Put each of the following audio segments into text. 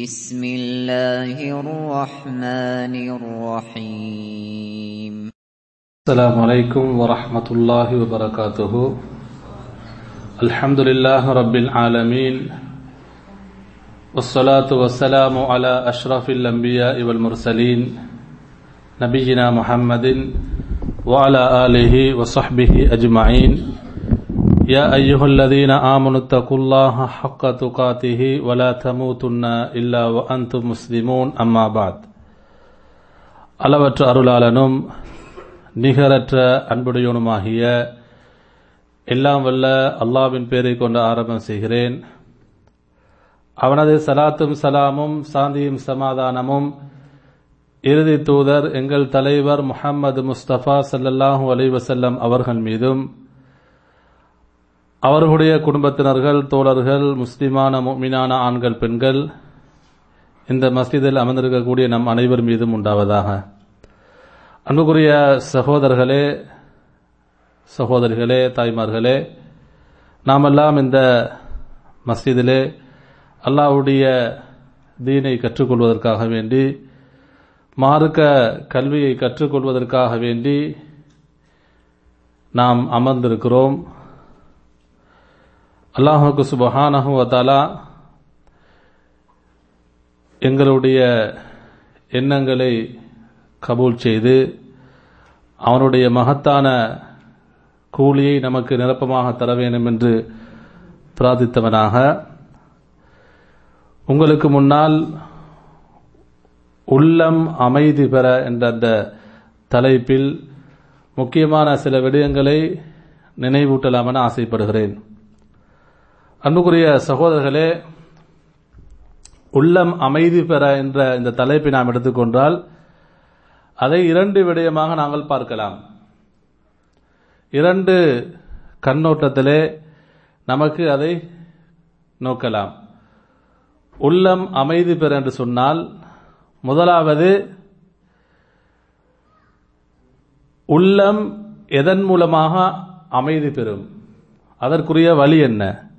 بسم الله الرحمن الرحيم. السلام عليكم ورحمة الله وبركاته. الحمد لله رب العالمين. والصلاة والسلام على أشرف الأنبياء والمرسلين نبينا محمد وعلى آله وصحبه أجمعين. يا أيها الذين آمنوا اتقوا الله حق تقاته ولا تموتن إلا وأنتم مسلمون أما بعد அளவற்ற அருளாளனும் நிகரற்ற அன்புடையவனுமாகிய எல்லாம் வல்ல அல்லாவின் பேரை கொண்டு ஆரம்பம் செய்கிறேன் அவனது சலாத்தும் சலாமும் சாந்தியும் சமாதானமும் இறுதி தூதர் எங்கள் தலைவர் முஹம்மது முஸ்தபா சல்லல்லாஹு அலைவசல்லம் அவர்கள் மீதும் அவர்களுடைய குடும்பத்தினர்கள் தோழர்கள் முஸ்லிமான மீனான ஆண்கள் பெண்கள் இந்த மஸ்ஜிதில் அமர்ந்திருக்கக்கூடிய நம் அனைவர் மீதும் உண்டாவதாக. அன்புக்குரிய சகோதரர்களே சகோதரிகளே தாய்மார்களே நாமெல்லாம் இந்த மஸ்ஜிதிலே அல்லாஹ்வுடைய தீனை கற்றுக்கொள்வதற்காக வேண்டி மார்க்க கல்வியை கற்றுக்கொள்வதற்காக வேண்டி நாம் அமர்ந்திருக்கிறோம். அல்லாஹுக்கு சுபஹானஹு வதாலா எங்களுடைய எண்ணங்களை கபூல் செய்து அவனுடைய மகத்தான கூலியை நமக்கு நிரப்பமாக தர வேண்டும் என்று பிரார்த்தித்தவனாக. உங்களுக்கு முன்னால் உள்ளம் அமைதி பெற என்ற அந்த தலைப்பில் முக்கியமான சில விடயங்களை நினைவூட்டலாமென ஆசைப்படுகிறேன். அன்புக்குரிய சகோதரர்களே உள்ளம் அமைதி பெற என்ற இந்த தலைப்பை நாம் எடுத்துக்கொண்டால் அதை இரண்டு விடயமாக நாங்கள் பார்க்கலாம். இரண்டு கண்ணோட்டத்திலே நமக்கு அதை நோக்கலாம். உள்ளம் அமைதி பெற என்று சொன்னால் முதலாவது உள்ளம் எதன் மூலமாக அமைதி பெறும்? அதற்குரிய வழி என்ன?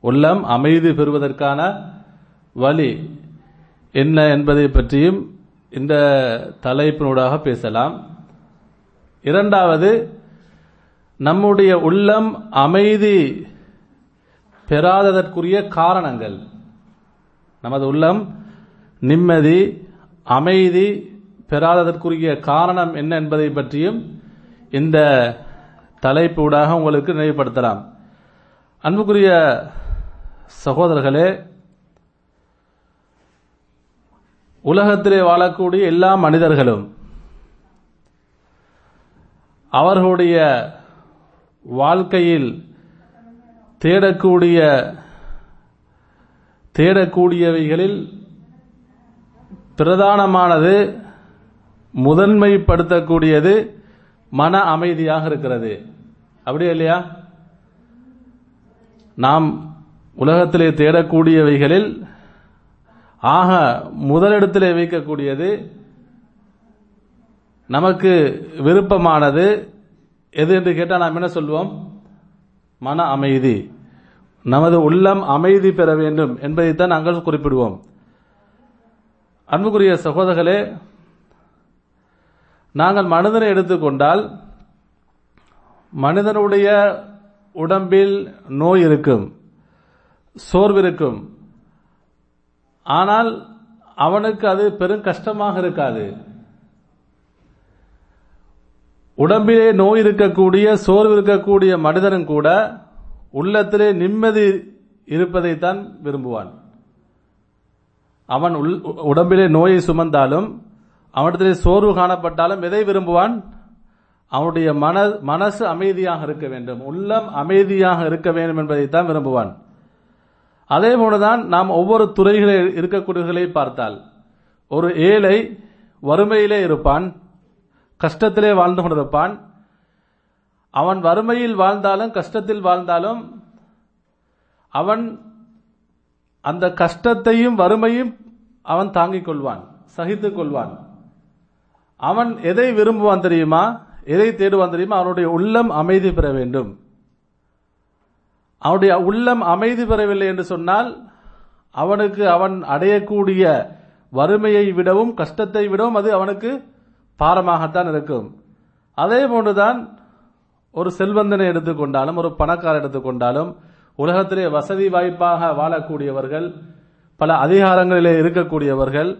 உள்ளம் அமைதி பெறுவதற்கான வழி என்ன என்பதை பற்றியும் இந்த தலைப்பினூடாக பேசலாம். இரண்டாவது நம்முடைய உள்ளம் அமைதி பெறாததற்குரிய காரணங்கள். நமது உள்ளம் நிம்மதி அமைதி பெறாததற்குரிய காரணம் என்ன என்பதை பற்றியும் இந்த தலைப்பூடாக உங்களுக்கு நினைவுபடுத்தலாம். அன்புக்குரிய சகோதரர்களே உலகத்திலே வாழக்கூடிய எல்லா மனிதர்களும் அவர்களுடைய வாழ்க்கையில் தேடக்கூடிய தேடக்கூடியவைகளில் பிரதானமானது முதன்மைப்படுத்தக்கூடியது மன அமைதியாக இருக்கிறது. அப்படியே இல்லையா? நாம் உலகத்திலே தேடக்கூடியவைகளில் ஆக முதலிடத்திலே வைக்கக்கூடியது நமக்கு விருப்பமானது. எது என்று கேட்டால் நாம் என்ன சொல்வோம்? மன அமைதி. நமது உள்ளம் அமைதி பெற வேண்டும் என்பதைத்தான் நாங்கள் குறிப்பிடுவோம். அன்புக்குரிய சகோதரர்களே நாங்கள் மனிதனை எடுத்துக்கொண்டால் மனிதனுடைய உடம்பில் நோய் இருக்கும். சோர்விருக்கும். ஆனால் அவனுக்கு அது பெரும் கஷ்டமாக இருக்காது. உடம்பிலே நோய் இருக்கக்கூடிய சோர்வு இருக்கக்கூடிய மனிதனும் கூட உள்ளத்திலே நிம்மதி இருப்பதைத்தான் விரும்புவான். அவன் உடம்பிலே நோயை சுமந்தாலும் அவனிடத்திலே சோர்வு காணப்பட்டாலும் எதை விரும்புவான்? அவனுடைய மன மனசு அமைதியாக இருக்க வேண்டும். உள்ளம் அமைதியாக இருக்க வேண்டும் என்பதைத்தான் விரும்புவான். அதே போலதான் நாம் ஒவ்வொரு துறைகளில் இருக்கக்கூடியவர்களை பார்த்தால் ஒரு ஏழை வறுமையிலே இருப்பான் கஷ்டத்திலே வாழ்ந்து கொண்டிருப்பான். அவன் வறுமையில் வாழ்ந்தாலும் கஷ்டத்தில் வாழ்ந்தாலும் அவன் அந்த கஷ்டத்தையும் வறுமையும் அவன் தாங்கிக் கொள்வான் சகித்துக் கொள்வான். அவன் எதை விரும்புவான் தெரியுமா? எதை தேடுவான் தெரியுமா? அவனுடைய உள்ளம் அமைதி பெற வேண்டும். அவனுடைய உள்ளம் அமைதி பெறவில்லை என்று சொன்னால் அவனுக்கு அவன் அடையக்கூடிய வறுமையை விடவும் கஷ்டத்தை விடவும் அது அவனுக்கு பாரமாகத்தான் இருக்கும். அதே போன்றுதான் ஒரு செல்வந்தனை எடுத்துக்கொண்டாலும் ஒரு பணக்காரர் எடுத்துக்கொண்டாலும் உலகத்திலே வசதி வாய்ப்பாக வாழக்கூடியவர்கள் பல அதிகாரங்களிலே இருக்கக்கூடியவர்கள்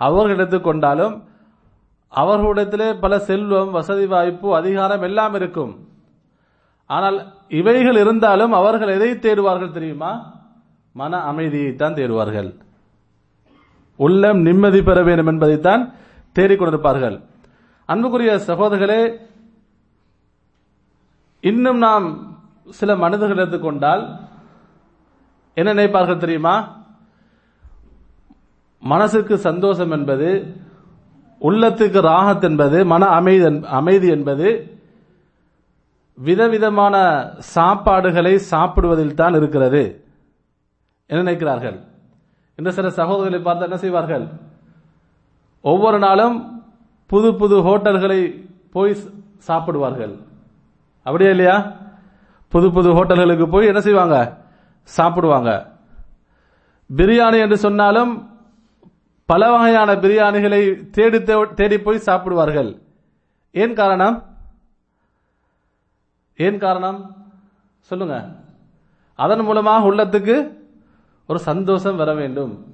அவர்கள் எடுத்துக்கொண்டாலும் அவர்களிடத்திலே பல செல்வம் வசதி வாய்ப்பு அதிகாரம் எல்லாம் இருக்கும். ஆனால் இவைகள் இருந்தாலும் அவர்கள் எதை தேடுவார்கள் தெரியுமா? மன அமைதியைத்தான் தேடுவார்கள். உள்ளம் நிம்மதி பெற வேண்டும் என்பதைத்தான் தேடிக்கொண்டிருப்பார்கள் அன்புக்குரிய சகோதரர்களே இன்னும் நாம் சில மனிதர்கள் எடுத்துக்கொண்டால் என்ன நினைப்பார்கள் தெரியுமா? மனசுக்கு சந்தோஷம் என்பது உள்ளத்துக்கு ராகத் என்பது மன அமைதி அமைதி என்பது விதவிதமான சாப்பாடுகளை சாப்பிடுவதில் தான் இருக்கிறது. என்ன நினைக்கிறார்கள்? இன்னும் சில சகோதரர்களை பார்த்து என்ன செய்வார்கள்? ஒவ்வொரு நாளும் புது புது ஹோட்டல்களை போய் சாப்பிடுவார்கள். அப்படியே இல்லையா? புது புது ஹோட்டல்களுக்கு போய் என்ன செய்வாங்க? சாப்பிடுவாங்க. பிரியாணி என்று சொன்னாலும் பல வகையான பிரியாணிகளை தேடி தேடி போய் சாப்பிடுவார்கள். ஏன் காரணம்? ஏன் காரணம்? சொல்லுங்க. அதன் மூலமாக உள்ளத்துக்கு ஒரு சந்தோஷம் வர வேண்டும்.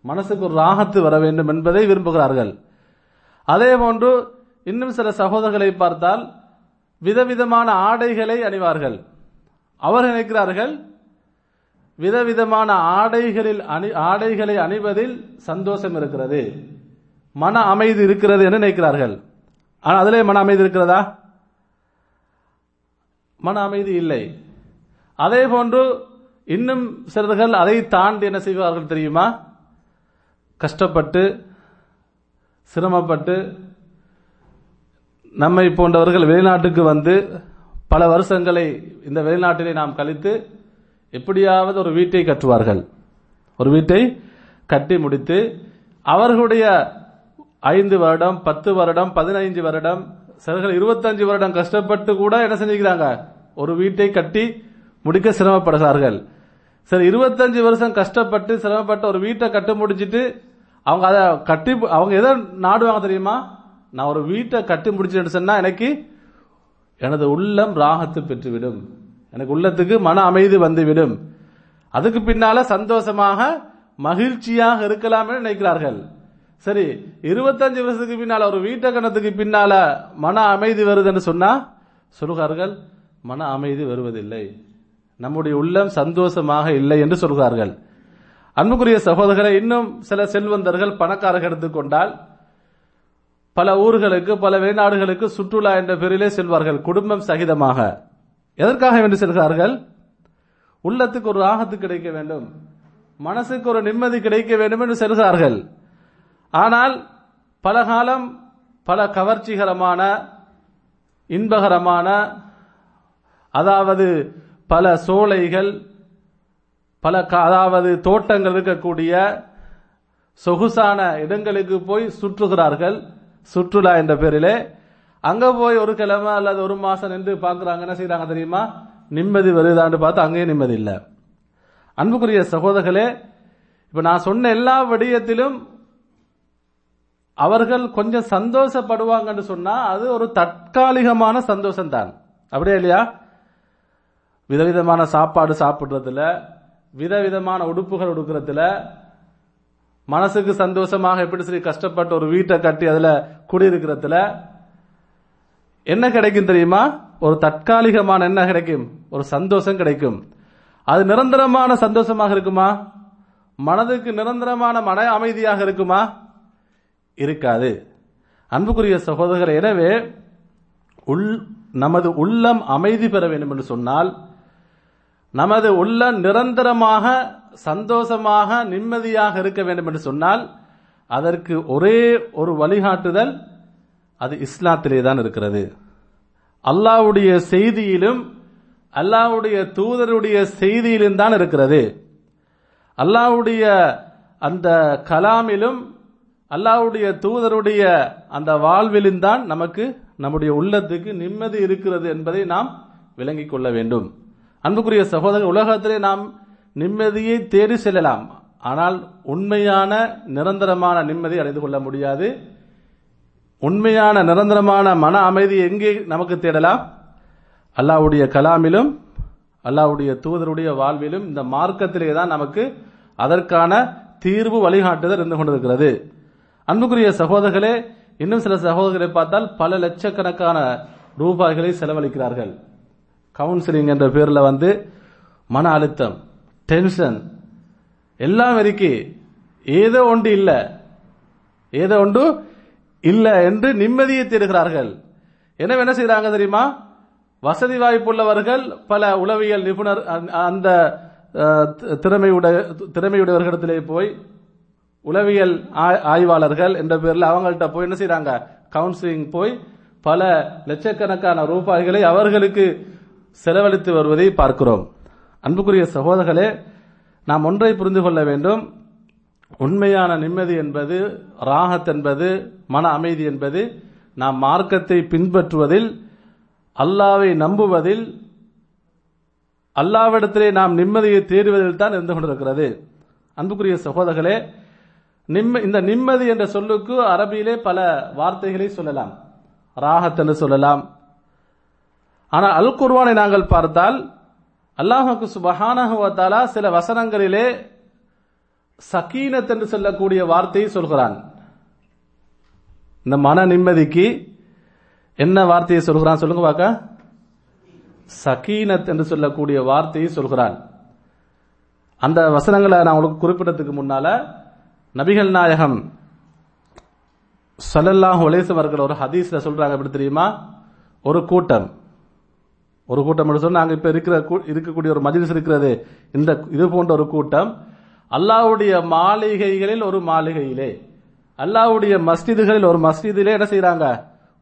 மனசுக்கு ஒரு ராகத்து வர வேண்டும் என்பதை விரும்புகிறார்கள். அதே போன்று இன்னும் சில சகோதரர்களை பார்த்தால் விதவிதமான ஆடைகளை அணிவார்கள். அவர் நினைக்கிறார்கள் விதவிதமான ஆடைகளில் அணி ஆடைகளை அணிவதில் சந்தோஷம் இருக்கிறது. மன அமைதி இருக்கிறது என்று நினைக்கிறார்கள். ஆனால் அதிலே மன அமைதி இருக்கிறதா? மன அமைதி இல்லை. அதே போன்று இன்னும் சிலர்கள் அதை தாண்டி என்ன செய்வார்கள் தெரியுமா? கஷ்டப்பட்டு சிரமப்பட்டு நம்மை போன்றவர்கள் வெளிநாட்டுக்கு வந்து பல வருஷங்களை இந்த வெளிநாட்டிலே நாம் கழித்து எப்படியாவது ஒரு வீட்டை கட்டுவார்கள். ஒரு வீட்டை கட்டி முடித்து அவர்களுடைய ஐந்து வருடம் பத்து வருடம் பதினைஞ்சு வருடம் சிலர்கள் இருபத்தஞ்சு வருடம் கஷ்டப்பட்டு கூட என்ன செஞ்சுக்கிறாங்க? ஒரு வீட்டை கட்டி முடிக்க சிரமப்படுகிறார்கள். சரி இருபத்தஞ்சு வருஷம் கஷ்டப்பட்டு சிரமப்பட்டு ஒரு வீட்டை கட்டி முடிச்சிட்டு அவங்க அதை கட்டி அவங்க எதை நாடுவாங்க தெரியுமா? நான் ஒரு வீட்டை கட்டி முடிச்சுட்டு சொன்னா எனக்கு எனது உள்ளம் ராகத்து பெற்றுவிடும். எனக்கு உள்ளத்துக்கு மன அமைதி வந்துவிடும். அதுக்கு பின்னால சந்தோஷமாக மகிழ்ச்சியாக இருக்கலாம் என்று நினைக்கிறார்கள். சரி இருபத்தஞ்சு வருஷத்துக்கு பின்னால ஒரு வீட்டை கணத்துக்கு பின்னால மன அமைதி வருதுன்னு சொன்னா சொல்கிறார்கள் மன அமைதி வருவதில்லை. நம்முடைய உள்ளம் சந்தோஷமாக இல்லை என்று சொல்கிறார்கள். அன்புக்குரிய சகோதரர்களை இன்னும் சில செல்வந்தர்கள் பணக்காரர்கள் எடுத்துக்கொண்டால் பல ஊர்களுக்கு பல வெளிநாடுகளுக்கு சுற்றுலா என்ற பெயரிலே செல்வார்கள் குடும்பம் சகிதமாக. எதற்காக வேண்டி செல்கிறார்கள்? உள்ளத்துக்கு ஒரு ராகத்து கிடைக்க வேண்டும். மனசுக்கு ஒரு நிம்மதி கிடைக்க வேண்டும் என்று செல்கிறார்கள். ஆனால் பல காலம் பல கவர்ச்சிகரமான இன்பகரமான அதாவது பல சோலைகள் பல அதாவது தோட்டங்கள் இருக்கக்கூடிய சொகுசான இடங்களுக்கு போய் சுற்றுகிறார்கள். சுற்றுலா என்ற பேரிலே. அங்க போய் ஒரு கிழமை அல்லது ஒரு மாசம் நின்று பாக்குறாங்க என்ன செய்யறாங்க தெரியுமா? நிம்மதி வருதான்னு பார்த்து அங்கேயும் நிம்மதி இல்லை. அன்புக்குரிய சகோதரர்களே இப்ப நான் சொன்ன எல்லா விடயத்திலும் அவர்கள் கொஞ்சம் சந்தோஷப்படுவாங்கன்னு சொன்னா அது ஒரு தற்காலிகமான சந்தோஷம் தான் அப்படியே இல்லையா? விதவிதமான சாப்பாடு சாப்பிட்றதுல விதவிதமான உடுப்புகள் உடுக்கிறதுல மனசுக்கு சந்தோஷமாக எப்படி சரி கஷ்டப்பட்டு ஒரு வீட்டை கட்டி அதுல குடியிருக்கிறதுல என்ன கிடைக்கும் தெரியுமா? ஒரு தற்காலிகமான என்ன கிடைக்கும்? ஒரு சந்தோஷம் கிடைக்கும். அது நிரந்தரமான சந்தோஷமாக இருக்குமா? மனதுக்கு நிரந்தரமான மன அமைதியாக இருக்குமா? இருக்காது. அன்புக்குரிய சகோதரர் எனவே உள் நமது உள்ளம் அமைதி பெற வேண்டும் என்று சொன்னால் நமது உள்ள நிரந்தரமாக சந்தோஷமாக நிம்மதியாக இருக்க வேண்டும் என்று சொன்னால் அதற்கு ஒரே ஒரு வழிகாட்டுதல் அது இஸ்லாத்திலே தான் இருக்கிறது. அல்லாவுடைய செய்தியிலும் அல்லாவுடைய தூதருடைய செய்தியிலும் தான் இருக்கிறது. அல்லாவுடைய அந்த கலாமிலும் அல்லாவுடைய தூதருடைய அந்த வாழ்விலும் தான் நமக்கு நம்முடைய உள்ளத்துக்கு நிம்மதி இருக்கிறது என்பதை நாம் விளங்கிக் கொள்ள வேண்டும். அன்புக்குரிய சகோதரன் உலகத்திலே நாம் நிம்மதியை தேடி செல்லலாம். ஆனால் உண்மையான நிரந்தரமான நிம்மதி அடைந்து கொள்ள முடியாது. உண்மையான நிரந்தரமான மன அமைதி எங்கே நமக்கு தேடலாம்? அல்லாஹ்வுடைய கலாமிலும் அல்லாஹ்வுடைய தூதருடைய வாழ்விலும் இந்த மார்க்கத்திலே தான் நமக்கு அதற்கான தீர்வு வழிகாட்டுதல் இருந்து கொண்டிருக்கிறது. அன்புக்குரிய சகோதரர்களே இன்னும் சில சகோதரர்களை பார்த்தால் பல லட்சக்கணக்கான ரூபாய்களை செலவழிக்கிறார்கள். கவுன்சிலிங் என்ற பேரில் வந்து மன அழுத்தம் டென்ஷன் எல்லாம் இருக்கு. ஏதோ ஒன்று இல்லை. ஏதோ ஒன்று இல்லை என்று நிம்மதியை தேடுகிறார்கள். எனவே என்ன செய்கிறாங்க தெரியுமா? வசதி வாய்ப்புள்ளவர்கள் பல உளவியல் நிபுணர் அந்த- அந்த திறமையுடைய திறமையுடையவர்களிடத்திலே போய் உளவியல் ஆய்- ஆய்வாளர்கள் என்ற பேரில் அவங்கள்ட்ட போய் என்ன செய்யறாங்க கவுன்சிலிங் போய் பல லட்சக்கணக்கான ரூபாய்களை அவர்களுக்கு செலவழித்து வருவதை பார்க்கிறோம். அன்புக்குரிய சகோதரர்களே நாம் ஒன்றை புரிந்து கொள்ள வேண்டும். உண்மையான நிம்மதி என்பது ராகத் என்பது மன அமைதி என்பது நாம் மார்க்கத்தை பின்பற்றுவதில் அல்லாவை நம்புவதில் அல்லாவிடத்திலே நாம் நிம்மதியை தேடுவதில் தான் இருந்து கொண்டிருக்கிறது. அன்புக்குரிய சகோதரர்களே நிம்ம இந்த நிம்மதி என்ற சொல்லுக்கு அரபியிலே பல வார்த்தைகளை சொல்லலாம். ராகத் என்று சொல்லலாம். ஆனால் அல் குர்வானை நாங்கள் பார்த்தால் அல்லாஹுக்கு சுபஹானஹு சில வசனங்களிலே சக்கீனத் என்று சொல்லக்கூடிய வார்த்தையை சொல்கிறான். இந்த மன நிம்மதிக்கு என்ன வார்த்தையை சொல்கிறான் சொல்லுங்க பாக்க? சகீனத் என்று சொல்லக்கூடிய வார்த்தையை சொல்கிறான். அந்த வசனங்களை நான் உங்களுக்கு குறிப்பிட்டதுக்கு முன்னால நபிகள் நாயகம் சல்லல்லாஹ் ஒலேசவர்கள் ஒரு ஹதீஸ்ல சொல்றாங்க எப்படி தெரியுமா? ஒரு கூட்டம். ஒரு கூட்டம் என்று சொன்னால் நாங்கள் இப்போ இருக்கிற கூ- இருக்கக்கூடிய ஒரு மஜிலிஸ் இருக்கிறது இந்த இது போன்ற ஒரு கூட்டம் அல்லாஹ்வுடைய மாளிகைகளில் ஒரு மாளிகையிலே அல்லாஹ்வுடைய மஸ்ஜிதுகளில் ஒரு மஸ்ஜிதிலே என்ன செய்கிறாங்க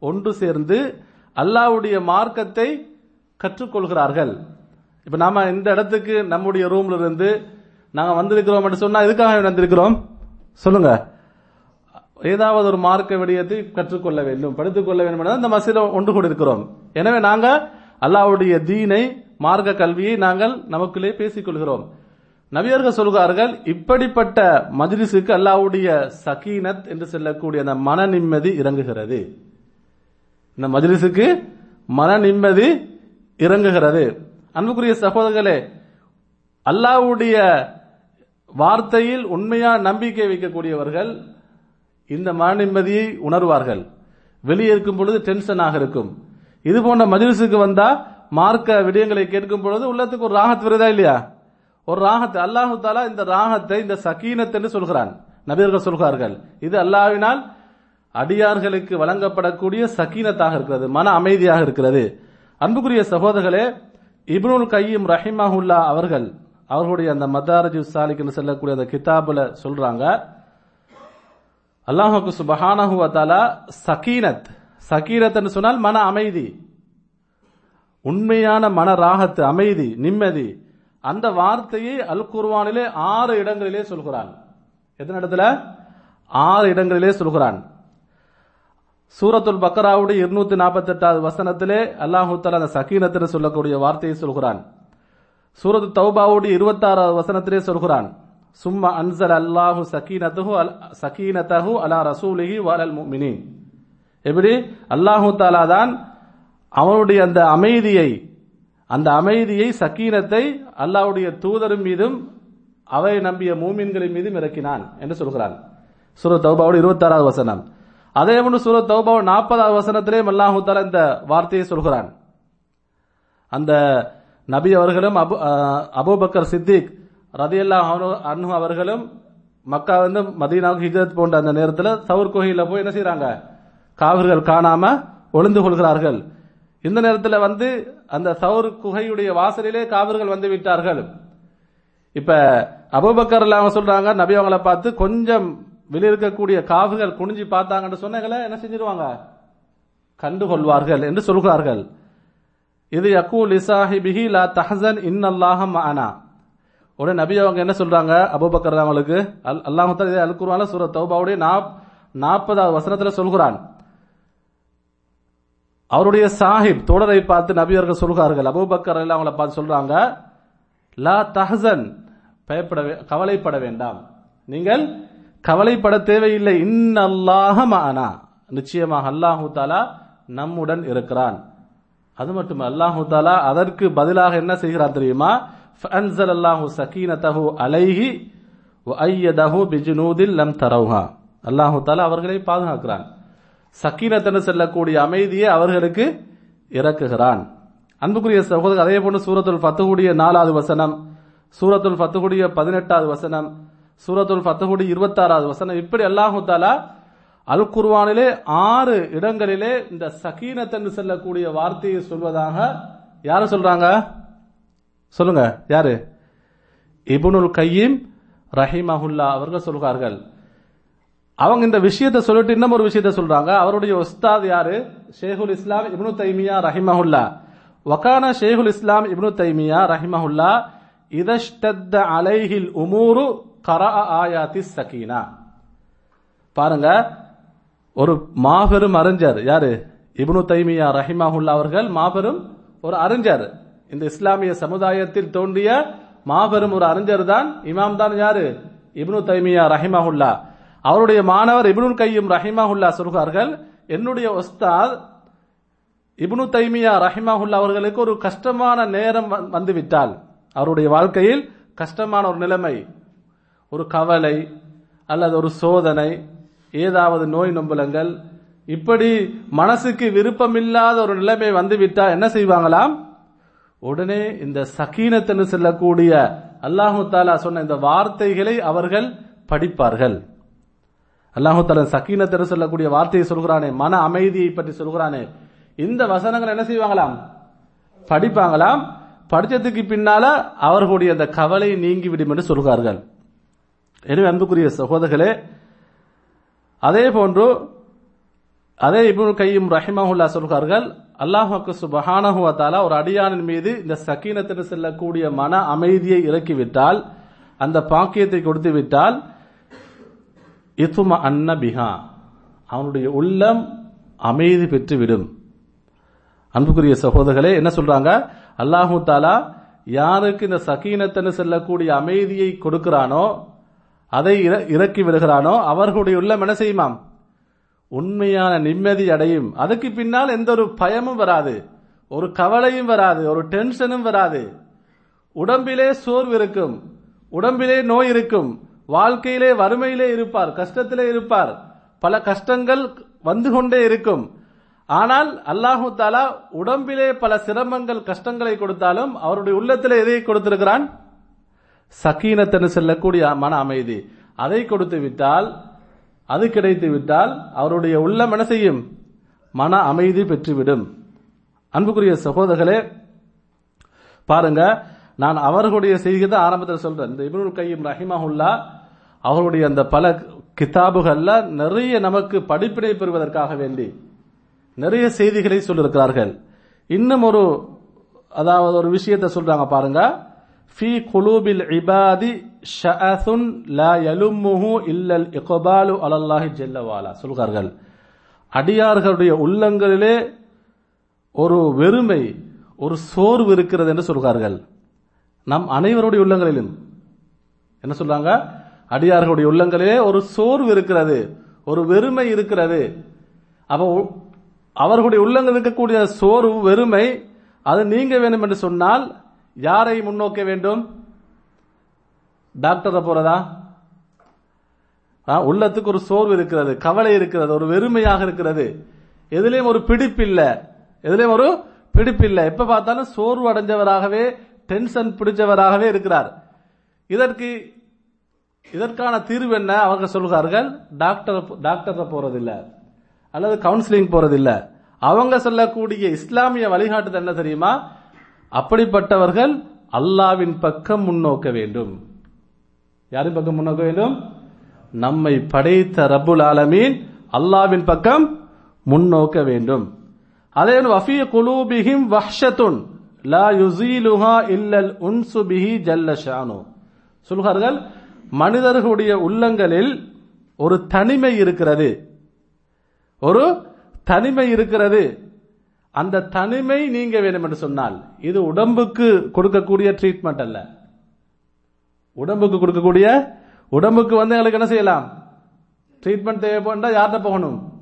ஒன்று சேர்ந்து அல்லாவுடைய மார்க்கத்தை கற்றுக்கொள்கிறார்கள். இப்ப நாம இந்த இடத்துக்கு நம்முடைய ரூம்ல இருந்து நாங்க வந்திருக்கிறோம் என்று சொன்னா எதுக்காக வந்திருக்கிறோம்? சொல்லுங்க. ஏதாவது ஒரு மார்க்க விடயத்தை கற்றுக்கொள்ள வேண்டும் படித்துக் கொள்ள வேண்டும் என்றால் இந்த மசீல ஒன்று கூட இருக்கிறோம். எனவே நாங்க அல்லாவுடைய தீனை மார்க்க கல்வியை நாங்கள் நமக்குள்ளே பேசிக் கொள்கிறோம். நவியர்கள் சொல்கிறார்கள் இப்படிப்பட்ட மஜ்லிஸுக்கு அல்லாவுடைய சகீனத் என்று சொல்லக்கூடிய அந்த மன நிம்மதி இறங்குகிறது. இந்த மஜ்லிஸுக்கு மன நிம்மதி இறங்குகிறது. அன்புக்குரிய சகோதரர்களே அல்லாஹ்வுடைய வார்த்தையில் உண்மையா நம்பிக்கை வைக்கக்கூடியவர்கள் இந்த மன நிம்மதியை உணர்வார்கள். வெளியே இருக்கும் பொழுது டென்ஷனாக இருக்கும். இது போன்ற மஜ்லிஸுக்கு வந்தா மார்க்க விடயங்களை கேட்கும் பொழுது உள்ளத்துக்கு ஒரு ராகத் வருதா இல்லையா? ஒரு ராகத் அல்லாஹு தாலா இந்த ராகத்தை இந்த சகீனத் என்று சொல்கிறான். நபியர்கள் சொல்கிறார்கள். இது அல்லாவினால் அடியார்களுக்கு வழங்கப்படக்கூடிய சகீனத்தாக இருக்கிறது மன அமைதியாக இருக்கிறது. அன்புக்குரிய சகோதரர்களே இப்னுல் கையும் ரஹிமஹுல்லா அவர்கள் அவர்களுடைய அந்த மதாரஜி சாலிக் என்று அந்த கிதாபுல சொல்றாங்க அல்லாஹுக்கு சுபஹானஹு தாலா சகீனத். சகீனத் சொன்னால் மன அமைதி. உண்மையான மன ராகத்து அமைதி நிம்மதி. அந்த வார்த்தையை அல் குர்வானிலே ஆறு இடங்களிலே சொல்கிறான். எத்தனை இடத்துல? ஆறு இடங்களிலே சொல்கிறான். சூரத்துல் பக்கராவுடைய இருநூத்தி நாற்பத்தி எட்டாவது வசனத்திலே அல்லாஹு அந்த சகீனத்தின்னு சொல்லக்கூடிய வார்த்தையை சொல்கிறான். சூரத்து தௌபாவுடைய இருபத்தாறாவது வசனத்திலே சொல்கிறான். சும்மா அன்சல் அல்லாஹு சகீனத்துஹு அல்- சகீனத்தஹு அலா ரசூலிஹி வலல் முஃமினீன் எப்படி? அல்லாஹு தாலா தான் அவனுடைய அந்த அமைதியை அந்த அமைதியை சக்கீனத்தை அல்லாவுடைய தூதரும் மீதும் அவை நம்பிய மூமின்களின் மீதும் இறக்கினான் என்று சொல்கிறான். சூரத் தௌபாவோட இருபத்தாறாவது வசனம். அதே போன்று சூரத் தௌபாவு நாற்பதாவது வசனத்திலே அல்லாஹு தாலா இந்த வார்த்தையை சொல்கிறான். அந்த நபி அவர்களும் அபு அஹ், சித்திக் ரதியல்லா அன்ஹு அவர்களும் மக்கா வந்து மதீனாவுக்கு ஹிஜரத் போன்ற அந்த நேரத்தில் சவுர் கோயில போய் என்ன செய்யறாங்க காவிர்கள் காணாம ஒளிந்து கொள்கிறார்கள். இந்த நேரத்தில் வந்து அந்த சவுர் குகையுடைய வாசலிலே காவிர்கள் வந்து விட்டார்கள். இப்ப அபூபக்கர் அவங்க சொல்றாங்க நபி அவங்கள பார்த்து கொஞ்சம் வெளியிருக்கக்கூடிய காவுகள் குனிஞ்சு பார்த்தாங்கன்னு சொன்னாங்களே என்ன செஞ்சிருவாங்க? கண்டுகொள்வார்கள் என்று சொல்கிறார்கள். இது யக்கூல் இசாஹிபிஹி லா தஹசன் இன்னல்லாஹ ஆனா உடனே நபி அவங்க என்ன சொல்றாங்க அபூபக்கர் அவங்களுக்கு? அல் அல்லாஹ் இதை அல் சூரத் தௌபாவுடைய நாற்பதாவது வசனத்துல சொல்கிறான். அவருடைய சாஹிப் தோழரை பார்த்து நபி அவர்கள் சொல்கிறார்கள். அபூபக்கர் எல்லாம் அவங்கள பார்த்து சொல்றாங்க லா தஹசன் பயப்பட கவலைப்பட வேண்டாம். நீங்கள் கவலைப்பட தேவையில்லை. இன்னல்லாக மானா. நிச்சயமாக அல்லாஹு தாலா நம்முடன் இருக்கிறான். அது மட்டும் அல்லாஹு தாலா அதற்கு பதிலாக என்ன செய்கிறார் தெரியுமா? ஃபன்சல் அல்லாஹு சகீனதஹு அலைஹி ஐயதஹு பிஜுனூதில் லம் தரவுஹா அல்லாஹு தாலா அவர்களை பாதுகாக்கிறான். சக்கீனத்தன்னு செல்லக்கூடிய அமைதியை அவர்களுக்கு இறக்குகிறான். அன்புக்குரிய சகோதரர் அதே போன்று சூரத்துல் ஃபத்துடைய நாலாவது வசனம் சூரத்துல் ஃபத்துடைய பதினெட்டாவது வசனம் சூரத்துல் ஃபத்துடைய இருபத்தாறாவது வசனம் இப்படி அல்லாஹு தாலா அல் குர்வானிலே ஆறு இடங்களிலே இந்த சக்கீனத் செல்லக்கூடிய வார்த்தையை சொல்வதாக யாரு சொல்றாங்க? சொல்லுங்க யாரு? இபுனுல் கையீம் ரஹிமஹுல்லா அவர்கள் சொல்கிறார்கள் அவங்க இந்த விஷயத்தை சொல்லிட்டு இன்னும் ஒரு விஷயத்த சொல்றாங்க. அவருடைய உஸ்தாத் யாரு? ஷேகுல் இஸ்லாம் இப்னு தைமியா ரஹிமஹுல்லா. வக்கான ஷேகுல் இஸ்லாம் இப்னு தைமியா ரஹிமஹுல்லா இதஷ்டத்த அலைஹில் உமூரு கரா ஆயாத்தி சகீனா. பாருங்க ஒரு மாபெரும் அறிஞர் யாரு? இப்னு தைமியா ரஹிமஹுல்லா அவர்கள் மாபெரும் ஒரு அறிஞர். இந்த இஸ்லாமிய சமுதாயத்தில் தோன்றிய மாபெரும் ஒரு அறிஞர் தான் இமாம் தான் யாரு? இப்னு தைமியா ரஹிமஹுல்லா. அவருடைய மாணவர் இபுனுல் கையும் ரஹிமாஹுல்லா சொல்கிறார்கள் என்னுடைய ஒஸ்தாத் இபுனு தைமியா ரஹிமாஹுல்லா அவர்களுக்கு ஒரு கஷ்டமான நேரம் வந்துவிட்டால் அவருடைய வாழ்க்கையில் கஷ்டமான ஒரு நிலைமை ஒரு கவலை அல்லது ஒரு சோதனை ஏதாவது நோய் நொம்பலங்கள் இப்படி மனசுக்கு விருப்பமில்லாத ஒரு நிலைமை வந்துவிட்டா என்ன செய்வாங்களாம்? உடனே இந்த சக்கீனத்தன்னு செல்லக்கூடிய அல்லாஹு தாலா சொன்ன இந்த வார்த்தைகளை அவர்கள் படிப்பார்கள். அல்லாஹு தாலா சக்கீனத்தன்னு சொல்லக்கூடிய வார்த்தையை சொல்கிறானே மன அமைதியை பற்றி சொல்கிறானே. இந்த வசனங்கள் என்ன செய்வாங்களாம்? படிப்பாங்களாம். படித்ததுக்கு பின்னால அவர்களுடைய அந்த கவலை நீங்கிவிடும் என்று சொல்கிறார்கள். எனவே அன்புக்குரிய சகோதரர்களே அதே போன்று அதே இபுல் கையும் ரஹிமஹுல்லா சொல்கிறார்கள் அல்லாஹுக்கு சுபஹானஹு ஒரு அடியானின் மீது இந்த சக்கீனத்திற்கு செல்லக்கூடிய மன அமைதியை இறக்கிவிட்டால் அந்த பாக்கியத்தை கொடுத்து விட்டால் இத்தும அன்ன பிஹா. அவனுடைய உள்ளம் அமைதி பெற்றுவிடும். அன்புக்குரிய சகோதரர்களே என்ன சொல்றாங்க? அல்லாஹு தாலா யாருக்கு இந்த சகீனத்தன்னு செல்லக்கூடிய அமைதியை கொடுக்கிறானோ அதை இற- இறக்கி விடுகிறானோ அவர்களுடைய உள்ளம் என்ன செய்யுமாம்? உண்மையான நிம்மதி அடையும். அதுக்கு பின்னால் எந்த ஒரு பயமும் வராது. ஒரு கவலையும் வராது. ஒரு டென்ஷனும் வராது. உடம்பிலே சோர்வு இருக்கும். உடம்பிலே நோய் இருக்கும். வாழ்க்கையிலே வறுமையிலே இருப்பார் கஷ்டத்திலே இருப்பார். பல கஷ்டங்கள் வந்து கொண்டே இருக்கும். ஆனால் அல்லாஹு தாலா உடம்பிலே பல சிரமங்கள் கஷ்டங்களை கொடுத்தாலும் அவருடைய உள்ளத்திலே எதை கொடுத்திருக்கிறான்? சக்கீனத்தனு செல்லக்கூடிய மன அமைதி. அதை கொடுத்து விட்டால் அது கிடைத்து விட்டால் அவருடைய உள்ளம் என்ன செய்யும்? மன அமைதி பெற்றுவிடும். அன்புக்குரிய சகோதரர்களே பாருங்க நான் அவர்களுடைய செய்தியை ஆரம்பத்தில் சொல்றேன். இந்த இப்னுல் கையும் ரஹிமஹுல்லா அவருடைய அந்த பல கிதாபுகள்ல நிறைய நமக்கு படிப்பினை பெறுவதற்காக வேண்டி நிறைய செய்திகளை சொல்லியிருக்கிறார்கள். இன்னும் ஒரு அதாவது ஒரு விஷயத்தை சொல்றாங்க பாருங்க. ஃபி குலூபில் இபாதி ஷஅசுன் லா யலும்முஹு இல்லல் இக்பாலு அலல்லாஹி ஜல்லவாலா சொல்கிறார்கள். அடியார்களுடைய உள்ளங்களிலே ஒரு வெறுமை ஒரு சோர்வு இருக்கிறது என்று சொல்கிறார்கள். நம் அனைவருடைய உள்ளங்களிலும். என்ன சொல்றாங்க? அடியார்களுடைய உள்ளங்களிலே ஒரு சோர்வு இருக்கிறது ஒரு வெறுமை இருக்கிறது. அப்போ அவர்களுடைய உள்ளங்கள் இருக்கக்கூடிய சோர்வு வெறுமை அது நீங்க வேண்டும் என்று சொன்னால் யாரை முன்னோக்க வேண்டும்? டாக்டரை போறதா? உள்ளத்துக்கு ஒரு சோர்வு இருக்கிறது கவலை இருக்கிறது ஒரு வெறுமையாக இருக்கிறது. எதுலேயும் ஒரு பிடிப்பு இல்லை. எதுலேயும் ஒரு பிடிப்பு இல்லை. எப்ப பார்த்தாலும் சோர்வு அடைஞ்சவராகவே டென்ஷன் பிடிச்சவராகவே இருக்கிறார். இதற்கு இதற்கான தீர்வு என்ன? அவர்கள் சொல்கிறார்கள் டாக்டர் டாக்டர் போறதில்லை. அல்லது கவுன்சிலிங் போறதில்லை. அவங்க சொல்லக்கூடிய இஸ்லாமிய வழிகாட்டுதல் என்ன தெரியுமா? அப்படிப்பட்டவர்கள் அல்லாவின் பக்கம் முன்னோக்க வேண்டும். யாரின் பக்கம் முன்னோக்க வேண்டும்? நம்மை படைத்த ரபுல் ஆலமீன் அல்லாவின் பக்கம் முன்னோக்க வேண்டும். அதே வஃபிய குலூபிஹிம் வஹ்ஷத்துன். லா யுசீலுஹா இல்லல் உன்சு பிஹி ஜல்ல ஷானு சொல்கிறார்கள் மனிதர்களுடைய உள்ளங்களில் ஒரு தனிமை இருக்கிறது. ஒரு தனிமை இருக்கிறது. அந்த தனிமை நீங்க வேண்டும் என்று சொன்னால் இது உடம்புக்கு கொடுக்கக்கூடிய ட்ரீட்மெண்ட் அல்ல. உடம்புக்கு கொடுக்கக்கூடிய உடம்புக்கு வந்து எங்களுக்கு என்ன செய்யலாம்? ட்ரீட்மெண்ட் தேவைப்பட்டா யார்கிட்ட போகணும்?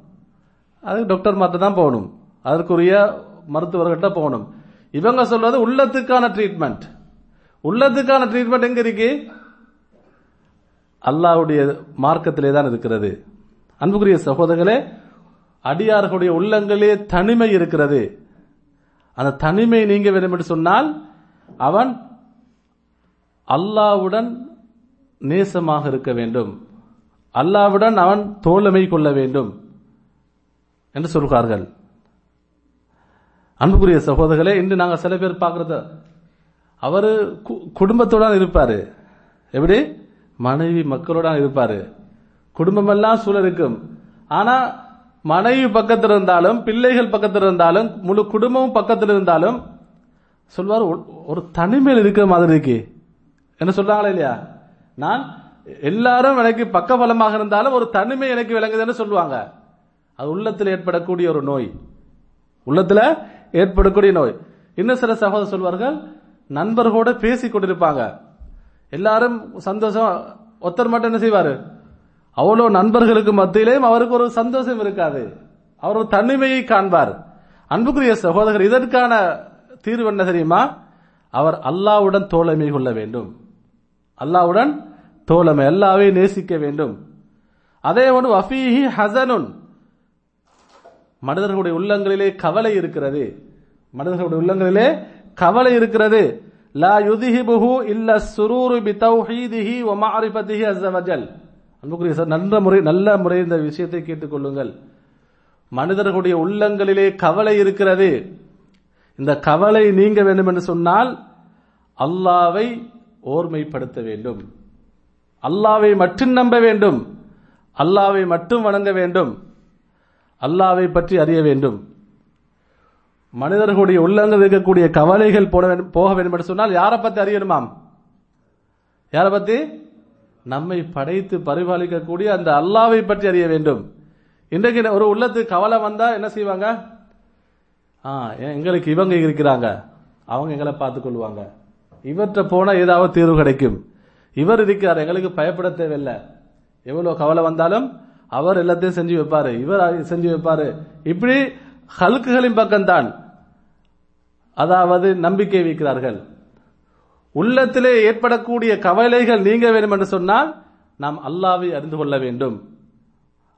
அது டாக்டர் மாட்ட தான் போகணும். அதற்குரிய மருத்துவர்கிட்ட போகணும். இவங்க சொல்றது உள்ளத்துக்கான ட்ரீட்மெண்ட் உள்ளத்துக்கான ட்ரீட்மெண்ட் எங்க இருக்கு? அல்லாஹ்வுடைய மார்க்கத்திலே தான் இருக்கிறது. அன்புக்குரிய சகோதரர்களே அடியார்களுடைய உள்ளங்களே தனிமை இருக்கிறது. அந்த தனிமை நீங்க வேண்டும் என்று சொன்னால் அவன் அல்லாவுடன் நேசமாக இருக்க வேண்டும். அல்லாவுடன் அவன் தோழமை கொள்ள வேண்டும் என்று சொல்கிறார்கள். அன்புக்குரிய சகோதரர்களே இன்று நாங்கள் சில பேர் பார்க்கறது அவர் கு- குடும்பத்துடன் இருப்பாரு. எப்படி? மனைவி மக்களுடன் இருப்பாரு. குடும்பமெல்லாம் சூழல் இருக்கும். ஆனா மனைவி பக்கத்தில் இருந்தாலும் பிள்ளைகள் பக்கத்தில் இருந்தாலும் முழு குடும்பமும் பக்கத்தில் இருந்தாலும் சொல்வார் "ஒரு- ஒரு தனிமையில் இருக்கிற மாதிரி இருக்கு. என்ன சொல்றாங்களா இல்லையா? நான் எல்லாரும் எனக்கு பக்கபலமாக இருந்தாலும் ஒரு தனிமை எனக்கு விளங்குதுன்னு சொல்லுவாங்க. அது உள்ளத்தில் ஏற்படக்கூடிய ஒரு நோய். உள்ளத்துல ஏற்படக்கூடிய நோய். இன்னும் சில சகோதரர் சொல்வார்கள் நண்பர்களோட பேசி கொண்டிருப்பாங்க. எல்லாரும் சந்தோஷம் ஒருத்தர் மட்டும் என்ன செய்வாரு? அவ்வளோ நண்பர்களுக்கு மத்தியிலேயும் அவருக்கு ஒரு சந்தோஷம் இருக்காது. அவர் ஒரு தனிமையை காண்பார். அன்புக்குரிய சகோதரர் இதற்கான தீர்வு என்ன தெரியுமா? அவர் அல்லாவுடன் தோழமை கொள்ள வேண்டும். அல்லாவுடன் தோழமை அல்லாவை நேசிக்க வேண்டும். அதே ஒன்று வஃபீஹி ஹசனுன் மனிதர்களுடைய உள்ளங்களிலே கவலை இருக்கிறது. மனிதர்களுடைய உள்ளங்களிலே கவலை இருக்கிறது. லா யுதிஹிபுஹு இல்ல சுரூரு பிதௌஹீதிஹி வ மஅரிஃபதிஹி அஸ்ஸ வஜல். அன்புக்குரிய சார் நல்ல முறை நல்ல முறை இந்த விஷயத்தை கேட்டுக்கொள்ளுங்கள் மனிதர்களுடைய உள்ளங்களிலே கவலை இருக்கிறது. இந்த கவலை நீங்க வேண்டும் என்று சொன்னால் அல்லாவை ஓர்மைப்படுத்த வேண்டும். அல்லாவை மட்டும் நம்ப வேண்டும். அல்லாவை மட்டும் வணங்க வேண்டும். அல்லாவை பற்றி அறிய வேண்டும். மனிதர்களுடைய உள்ளங்கள் இருக்கக்கூடிய கவலைகள் வேண்டும்- போக வேண்டும் என்று சொன்னால் யாரை பத்தி அறியணுமாம்? யாரை பத்தி? நம்மை படைத்து பரிபாலிக்கக்கூடிய அந்த அல்லாவை பற்றி அறிய வேண்டும். இன்றைக்கு ஒரு உள்ளத்துக்கு கவலை வந்தா என்ன செய்வாங்க? ஆ எங்களுக்கு இவங்க இருக்கிறாங்க. அவங்க எங்களை பார்த்துக் கொள்வாங்க. இவற்றை போனால் ஏதாவது தீர்வு கிடைக்கும். இவர் இருக்கிறார். எங்களுக்கு பயப்பட தேவையில்லை. எவ்வளவு கவலை வந்தாலும் அவர் எல்லாத்தையும் செஞ்சு வைப்பாரு இவர் செஞ்சு வைப்பாரு. இப்படி ஹல்குகளின் பக்கம்தான். அதாவது நம்பிக்கை வைக்கிறார்கள். உள்ளத்திலே ஏற்படக்கூடிய கவலைகள் நீங்க வேண்டும் என்று சொன்னால் நாம் அல்லாவை அறிந்து கொள்ள வேண்டும்.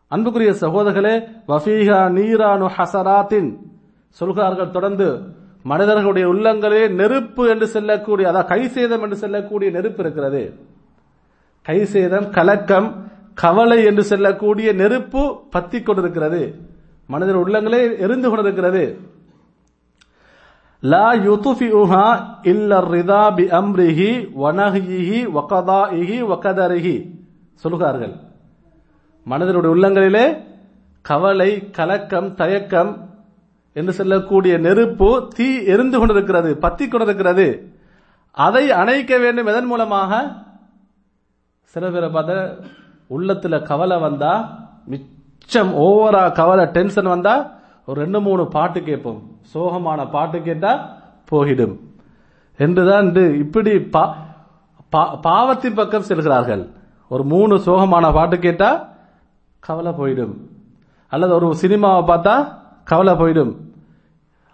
அன்புக்குரிய சகோதரர்களே வஃபீஹா நீரானு ஹசராத்தின் சொல்கிறார்கள் தொடர்ந்து மனிதர்களுடைய உள்ளங்களே நெருப்பு என்று செல்லக்கூடிய அதாவது கை சேதம் என்று செல்லக்கூடிய நெருப்பு இருக்கிறது. கை சேதம் கலக்கம் கவலை என்று சொல்லக்கூடிய நெருப்பு பத்தி கொண்டிருக்கிறது. மனிதர் உள்ளங்களே எரிந்து கொண்டிருக்கிறது. லா யுதுஃபிஉஹா இல்ல ரிதா பி அம்ரிஹி வனஹிஹி வகதாஇஹி வகதரிஹி. சொல்கிறார்கள் மனிதனுடைய உள்ளங்களிலே கவலை கலக்கம் தயக்கம் என்று சொல்லக்கூடிய நெருப்பு தீ எரிந்து கொண்டிருக்கிறது பத்தி கொண்டிருக்கிறது. அதை அணைக்க வேண்டும் எதன் மூலமாக? சில பேரை பார்த்தா உள்ளத்துல கவலை வந்தா மிச்சம் ஓவரா கவலை டென்ஷன் வந்தா ஒரு ரெண்டு மூணு பாட்டு கேட்போம். சோகமான பாட்டு கேட்டா போகிடும். என்றுதான் இப்படி பா- பா- பாவத்தின் பக்கம் செல்கிறார்கள். ஒரு மூணு சோகமான பாட்டு கேட்டா கவலை போயிடும். அல்லது ஒரு சினிமாவை பார்த்தா கவலை போயிடும்.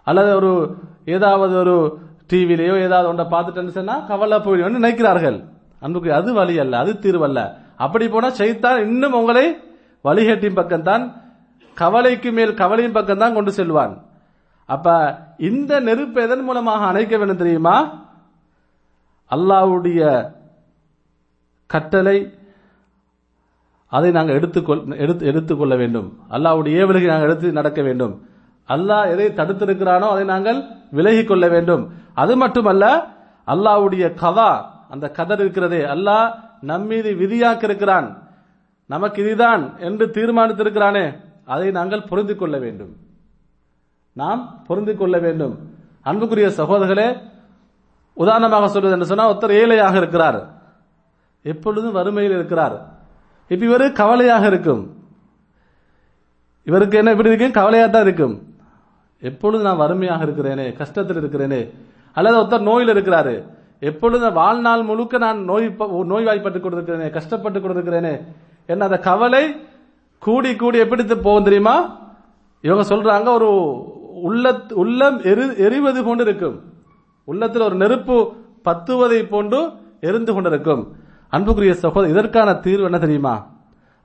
அல்லது ஒரு ஏதாவது ஒரு டிவிலேயோ ஏதாவது ஒன்றை பார்த்துட்டேன்னு சொன்னா கவலை போயிடும் நினைக்கிறார்கள். அன்புக்கு அது வழி அல்ல அது தீர்வல்ல அப்படி போனா சைத்தான் இன்னும் உங்களை வழிகேட்டின் பக்கம்தான் கவலைக்கு மேல் கவலையின் பக்கம் தான் கொண்டு செல்வான். அப்ப இந்த நெருப்பு எதன் மூலமாக அணைக்க வேண்டும் தெரியுமா? அல்லாஹ்வுடைய கட்டளை அதை நாங்கள் எடுத்துக்கொள் எடுத்து எடுத்துக்கொள்ள வேண்டும். அல்லாஹ்வுடைய ஏவலுக்கு நாங்கள் எடுத்து நடக்க வேண்டும். அல்லாஹ் எதை தடுத்திருக்கிறானோ அதை நாங்கள் விலகி கொள்ள வேண்டும். அது மட்டுமல்ல அல்லாஹ்வுடைய கதா அந்த கதர் இருக்கிறதே அல்லாஹ் நம்மீது விதியாக்கிருக்கிறான். நமக்கு இதுதான் என்று தீர்மானித்திருக்கிறானே அதை நாங்கள் புரிந்து கொள்ள வேண்டும். நாம் புரிந்து கொள்ள வேண்டும். அன்புக்குரிய சகோதரர்களே உதாரணமாக சொல்வது என்று சொன்னால் ஒருத்தர் ஏழையாக இருக்கிறார். எப்பொழுதும் வறுமையில் இருக்கிறார். இப்ப இவரு கவலையாக இருக்கும். இவருக்கு என்ன எப்படி இருக்கும்? கவலையாக தான் இருக்கும். எப்பொழுது நான் வறுமையாக இருக்கிறேனே கஷ்டத்தில் இருக்கிறேனே அல்லது ஒருத்தர் நோயில் இருக்கிறாரு. எப்பொழுது வாழ்நாள் முழுக்க நான் நோய் நோய்வாய்ப்பட்டு கொண்டிருக்கிறேனே கஷ்டப்பட்டு கொண்டிருக்கிறேனே என்ன அந்த கவலை கூடி கூடி எப்படி போகும் தெரியுமா? இவங்க சொல்றாங்க ஒரு உள்ள உள்ளம் எரி எரிவது போன்று இருக்கும் உள்ளத்தில் ஒரு நெருப்பு பத்துவதை போன்று எரிந்து கொண்டிருக்கும். அன்புக்குரிய சகோதரர் இதற்கான தீர்வு என்ன தெரியுமா?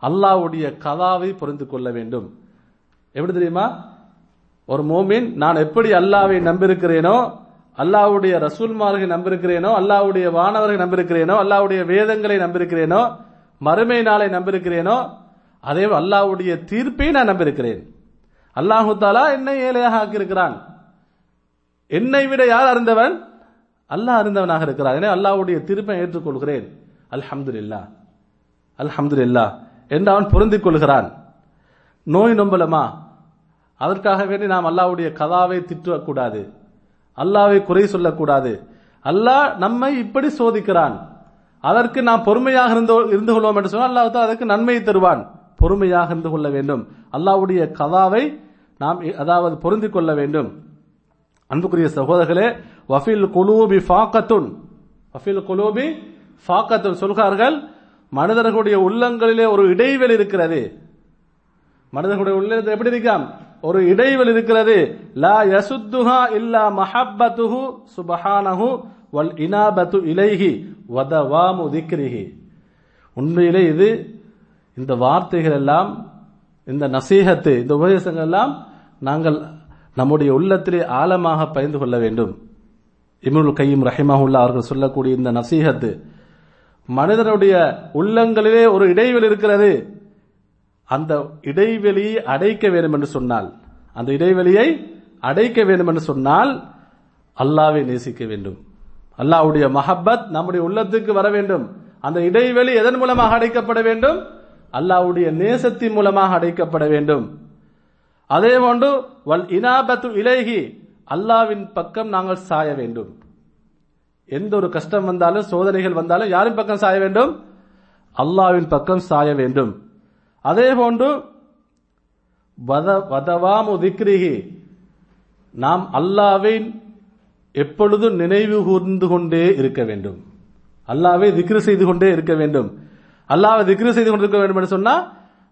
அல்லாவுடைய கதாவை புரிந்து கொள்ள வேண்டும். எப்படி தெரியுமா? ஒரு மோமின் நான் எப்படி அல்லாவை நம்பியிருக்கிறேனோ அல்லாவுடைய ரசூல்மார்களை நம்பிருக்கிறேனோ அல்லாவுடைய வானவர்களை நம்பியிருக்கிறேனோ அல்லாவுடைய வேதங்களை நம்பிருக்கிறேனோ மறுமை நாளை நம்பியிருக்கிறேனோ அதே அல்லாவுடைய தீர்ப்பை நான் நம்பியிருக்கிறேன் அல்லாஹு தாலா என்னை ஏழையாக ஆக்கியிருக்கிறான். என்னை விட யார் அறிந்தவன்? அல்லாஹ் அறிந்தவனாக இருக்கிறான். எனவே அல்லாவுடைய தீர்ப்பை ஏற்றுக்கொள்கிறேன். அல்ஹம்துலில்லா. அல்ஹம்துலில்லா. என்று அவன் பொருந்திக் கொள்கிறான். நோய் நொம்பலமா? அதற்காக வேண்டி நாம் அல்லாவுடைய கதாவை திட்டக்கூடாது. அல்லாவை குறை சொல்லக்கூடாது. அல்லாஹ் நம்மை இப்படி சோதிக்கிறான். அதற்கு நாம் பொறுமையாக இருந்து இருந்து கொள்வோம் என்று சொன்னால் அல்லாஹ் அதற்கு நன்மை தருவான். பொறுமையாக இருந்து கொள்ள வேண்டும். அல்லாவுடைய கதாவை நாம் அதாவது பொருந்திக் கொள்ள வேண்டும். அன்புக்குரிய சகோதரர்களே வஃபில் குலூபி ஃபாக்கத்துன். வஃபில் குலூபி ஃபாக்கத்துன் சொல்கிறார்கள் மனிதர்களுடைய உள்ளங்களிலே ஒரு இடைவெளி இருக்கிறது. மனிதர்களுடைய உள்ளத்தில் எப்படி இருக்காம்? ஒரு இடைவெளி இருக்கிறது. லா யசுத்துஹா இல்லா மஹப்பத்துஹு சுபஹானஹு வல் இனாபத்து இலைஹி வதவாமு திக்ரிஹி. உண்மையிலே இது இந்த வார்த்தைகள் எல்லாம் இந்த நசீகத்து இந்த உபதேசங்கள் எல்லாம் நாங்கள் நம்முடைய உள்ளத்திலே ஆழமாக பயந்து கொள்ள வேண்டும். இமுல் கையும் ரஹிமஹுல்லா அவர்கள் சொல்லக்கூடிய இந்த நசீகத்து மனிதனுடைய உள்ளங்களிலே ஒரு இடைவெளி இருக்கிறது. அந்த இடைவெளியை அடைக்க வேண்டும் என்று சொன்னால் அந்த இடைவெளியை அடைக்க வேண்டும் என்று சொன்னால் அல்லாவை நேசிக்க வேண்டும். அல்லாவுடைய மஹப்பத் நம்முடைய உள்ளத்துக்கு வர வேண்டும். அந்த இடைவெளி எதன் மூலமாக அடைக்கப்பட வேண்டும்? அல்லாவுடைய நேசத்தின் மூலமாக அடைக்கப்பட வேண்டும். அதே போன்று வல் இனாபத்து இலேகி அல்லாவின் பக்கம் நாங்கள் சாய வேண்டும். எந்த ஒரு கஷ்டம் வந்தாலும் சோதனைகள் வந்தாலும் யாரின் பக்கம் சாய வேண்டும்? அல்லாவின் பக்கம் சாய வேண்டும். அதே போன்று வதவாமு திக்ரிஹி. நாம் அல்லாவை எப்பொழுதும் நினைவு கூர்ந்து கொண்டே இருக்க வேண்டும். அல்லாவை திக்ரு செய்து கொண்டே இருக்க வேண்டும். அல்லாவை திக்ரு செய்து கொண்டிருக்க வேண்டும் என்று சொன்னா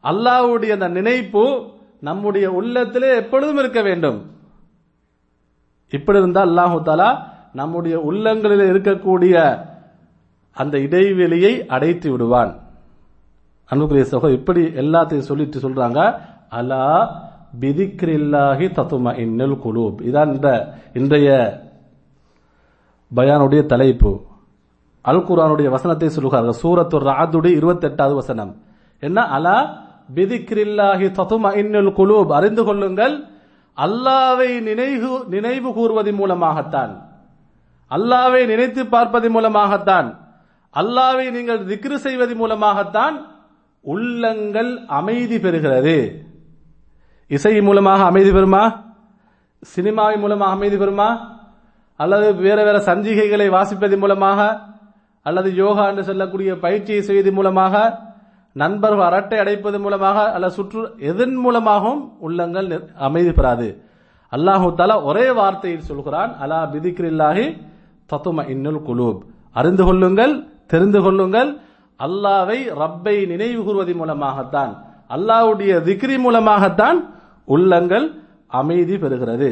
அல்லாவுடைய அந்த நினைப்பு நம்முடைய உள்ளத்திலே எப்பொழுதும் இருக்க வேண்டும். இப்படி இருந்தால் அல்லாஹு தாலா நம்முடைய உள்ளங்களில் இருக்கக்கூடிய அந்த இடைவெளியை அடைத்து விடுவான். அன்புக்குரிய சகோ இப்படி எல்லாத்தையும் சொல்லிட்டு சொல்றாங்க. அலா பிதிக்ரில்லாஹி தத்தும இன்னல் குலூப். இதான் இந்த இன்றைய பயானுடைய தலைப்பு. அல் குரானுடைய வசனத்தை சொல்லுகிறார்கள். சூரத்து ராதுடைய இருபத்தி எட்டாவது வசனம். என்ன? அலா பிதிக்ரில்லாகி தத்தும இன்னல் குலூப். அறிந்து கொள்ளுங்கள். அல்லாவை நினைவு நினைவு கூறுவதன் மூலமாகத்தான். அல்லாவை நினைத்து பார்ப்பதன் மூலமாகத்தான். அல்லாவை நீங்கள் திக்ரு செய்வதன் மூலமாகத்தான் உள்ளங்கள் அமைதி பெறுகிறது. இசை மூலமாக அமைதி பெறுமா? சினிமாவின் மூலமாக அமைதி பெறுமா? அல்லது வேற வேற சஞ்சிகைகளை வாசிப்பதன் மூலமாக? அல்லது யோகா என்று சொல்லக்கூடிய பயிற்சியை செய்வதன் மூலமாக? நண்பர்கள் அரட்டை அடைப்பது மூலமாக? அல்லது சுற்று எதன் மூலமாகவும் உள்ளங்கள் அமைதி பெறாது. அல்லாஹு தாலா ஒரே வார்த்தையில் சொல்கிறான் அலா பிதிக்ரில்லாஹி தத்தும இன்னுல் குலூப். அறிந்து கொள்ளுங்கள் தெரிந்து கொள்ளுங்கள் அல்லாவை ரப்பை நினைவு கூறுவதன் மூலமாகத்தான் அல்லாவுடைய திக்ரி மூலமாகத்தான் உள்ளங்கள் அமைதி பெறுகிறது.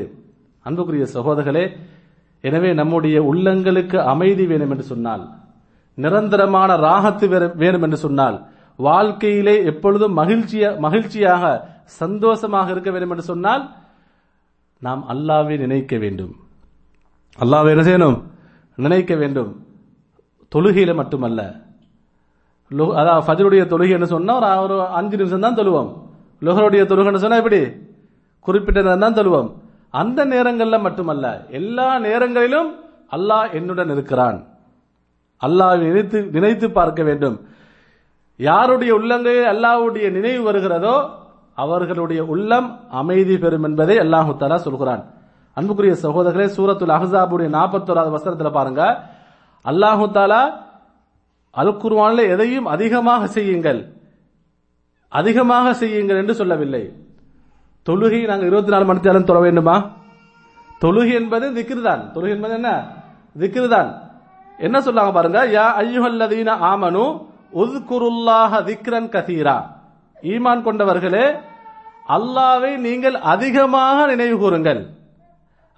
அன்புக்குரிய சகோதரர்களே எனவே நம்முடைய உள்ளங்களுக்கு அமைதி வேணும் என்று சொன்னால் நிரந்தரமான ராகத்து வேணும் என்று சொன்னால் வாழ்க்கையிலே எப்பொழுதும் மகிழ்ச்சிய மகிழ்ச்சியாக சந்தோஷமாக இருக்க வேண்டும் என்று சொன்னால் நாம் அல்லாவை நினைக்க வேண்டும். அல்லாவை என்ன செய்யணும்? நினைக்க வேண்டும். தொழுகையில மட்டுமல்ல அதாவது ஃபஜருடைய தொழுகை என்ன ஒரு அஞ்சு நிமிஷம் தான் தொழுவோம். லுகருடைய தொழுகைன்னு சொன்னால் எப்படி? குறிப்பிட்ட நேரம் தான் தொழுவோம். அந்த நேரங்களில் மட்டுமல்ல எல்லா நேரங்களிலும் அல்லாஹ் என்னுடன் இருக்கிறான். அல்லாஹ் நினைத்து நினைத்து பார்க்க வேண்டும். யாருடைய உள்ளங்களில் அல்லாஹ்வுடைய நினைவு வருகிறதோ அவர்களுடைய உள்ளம் அமைதி பெறும் என்பதை அல்லாஹு தாலா சொல்கிறான். அன்புக்குரிய சகோதரர்களே சூரத்துல் அஹசாபுடைய நாற்பத்தோராவது வசனத்தில் பாருங்க. அல்லாஹு தாலா அல் குர்வானில் எதையும் அதிகமாக செய்யுங்கள். அதிகமாக செய்யுங்கள் என்று சொல்லவில்லை. தொழுகை நாங்கள் இருபத்தி நாலு மணி நேரம் தொழ வேண்டுமா? தொழுகை என்பது திக்ரு தான் தொழுகை என்பது என்ன? திக்ரு தான் என்ன சொல்லாங்க பாருங்க? யா ஐயுஹல்லதீன ஆமனு உத்குருல்லாஹ திக்ரன் கசீரா. ஈமான் கொண்டவர்களே அல்லாவை நீங்கள் அதிகமாக நினைவு கூறுங்கள்.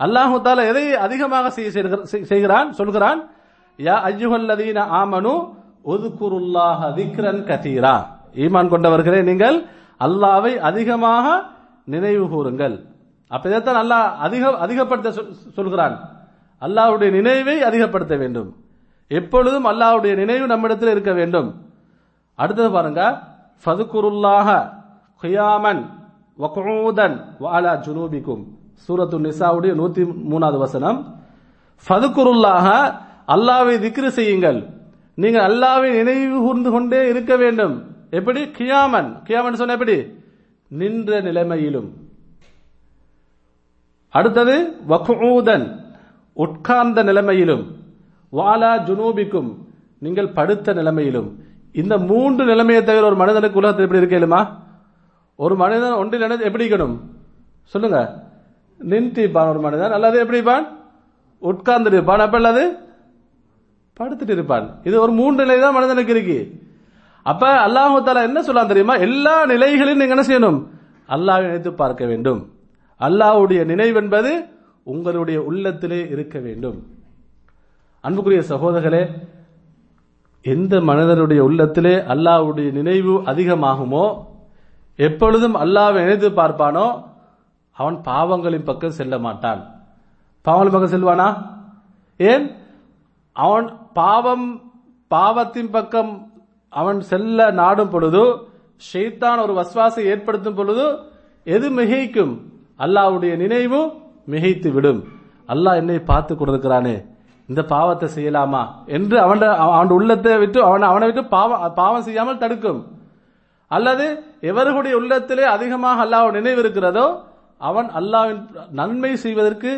அல்லாஹு தாலா எதை அதிகமாக செய்கிற- செய்கிறான்? சொல்கிறான் யா ஐயுஹல்லதீன ஆமனு உதுகுருல்லாஹ திக்ரன் கதீரா ஈமான் கொண்டவர்களே நீங்கள் அல்லாவை அதிகமாக நினைவு கூறுங்கள். அப்ப இதைத்தான் அல்லாஹ் அதிக அதிகப்படுத்த சொல்- சொல்கிறான். அல்லாஹ்வுடைய நினைவை அதிகப்படுத்த வேண்டும். எப்பொழுதும் அல்லாஹ்வுடைய நினைவு நம்மிடத்தில் இருக்க வேண்டும். அடுத்தது பாருங்க ஃபதுகுருல்லாஹ குயாமன் வகுதன் வாலா ஜுனூபிக்கும். சூரத்து நிசாவுடைய நூத்தி மூணாவது வசனம். ஃபதுகுருல்லாஹ அல்லாவை திக்ரு செய்யுங்கள். நீங்கள் அல்லாவை நினைவு கூர்ந்து கொண்டே இருக்க வேண்டும். எப்படி? கியாமன். கியாமன் சொன்ன எப்படி? நின்ற நிலைமையிலும். அடுத்தது வகுதன் உட்கார்ந்த நிலைமையிலும். வாலா ஜுனூபிக்கும். நீங்கள் படுத்த நிலைமையிலும். இந்த மூன்று நிலைமையை தவிர ஒரு மனிதனுக்கு உலகத்தில் எப்படி இருக்கலுமா ஒரு மனிதன் ஒன்றில் என்ன எப்படி இருக்கணும்? சொல்லுங்க. நின்றுப்பான் ஒரு மனிதன். அல்லது எப்படி இருப்பான்? உட்கார்ந்து இருப்பான் அப்ப அல்லது? படுத்துட்டு இருப்பான். இது ஒரு மூன்று நிலை தான் மனிதனுக்கு இருக்கு. அப்ப அல்லாஹு தாலா என்ன சொல்லலாம் தெரியுமா? எல்லா நிலைகளையும் நீங்க என்ன செய்யணும்? அல்லாஹ் நினைத்து பார்க்க வேண்டும். அல்லாஹ்வுடைய நினைவு என்பது உங்களுடைய உள்ளத்திலே இருக்க வேண்டும். அன்புக்குரிய சகோதரர்களே எந்த மனிதனுடைய உள்ளத்திலே அல்லாஹ்வுடைய நினைவு அதிகமாகுமோ எப்பொழுதும் அல்லாவை நினைத்து பார்ப்பானோ அவன் பாவங்களின் பக்கம் செல்ல மாட்டான். பாவங்களின் பக்கம் செல்வானா? ஏன்? அவன் பாவம் பாவத்தின் பக்கம் அவன் செல்ல நாடும் பொழுது ஷெய்தான் ஒரு வஸ்வாசை ஏற்படுத்தும் பொழுது எது மிகைக்கும்? அல்லாஹ்வுடைய நினைவு மிகைத்து விடும். அல்லாஹ் என்னை பார்த்து கொண்டிருக்கிறானே இந்த பாவத்தை செய்யலாமா? என்று அவன் அவன் உள்ளத்தை விட்டு அவன் அவனை விட்டு பாவம் பாவம் செய்யாமல் தடுக்கும். அல்லது எவர்களுடைய உள்ளத்திலே அதிகமாக அல்லாஹ் நினைவு இருக்கிறதோ அவன் அல்லாஹ்வின் நன்மை செய்வதற்கு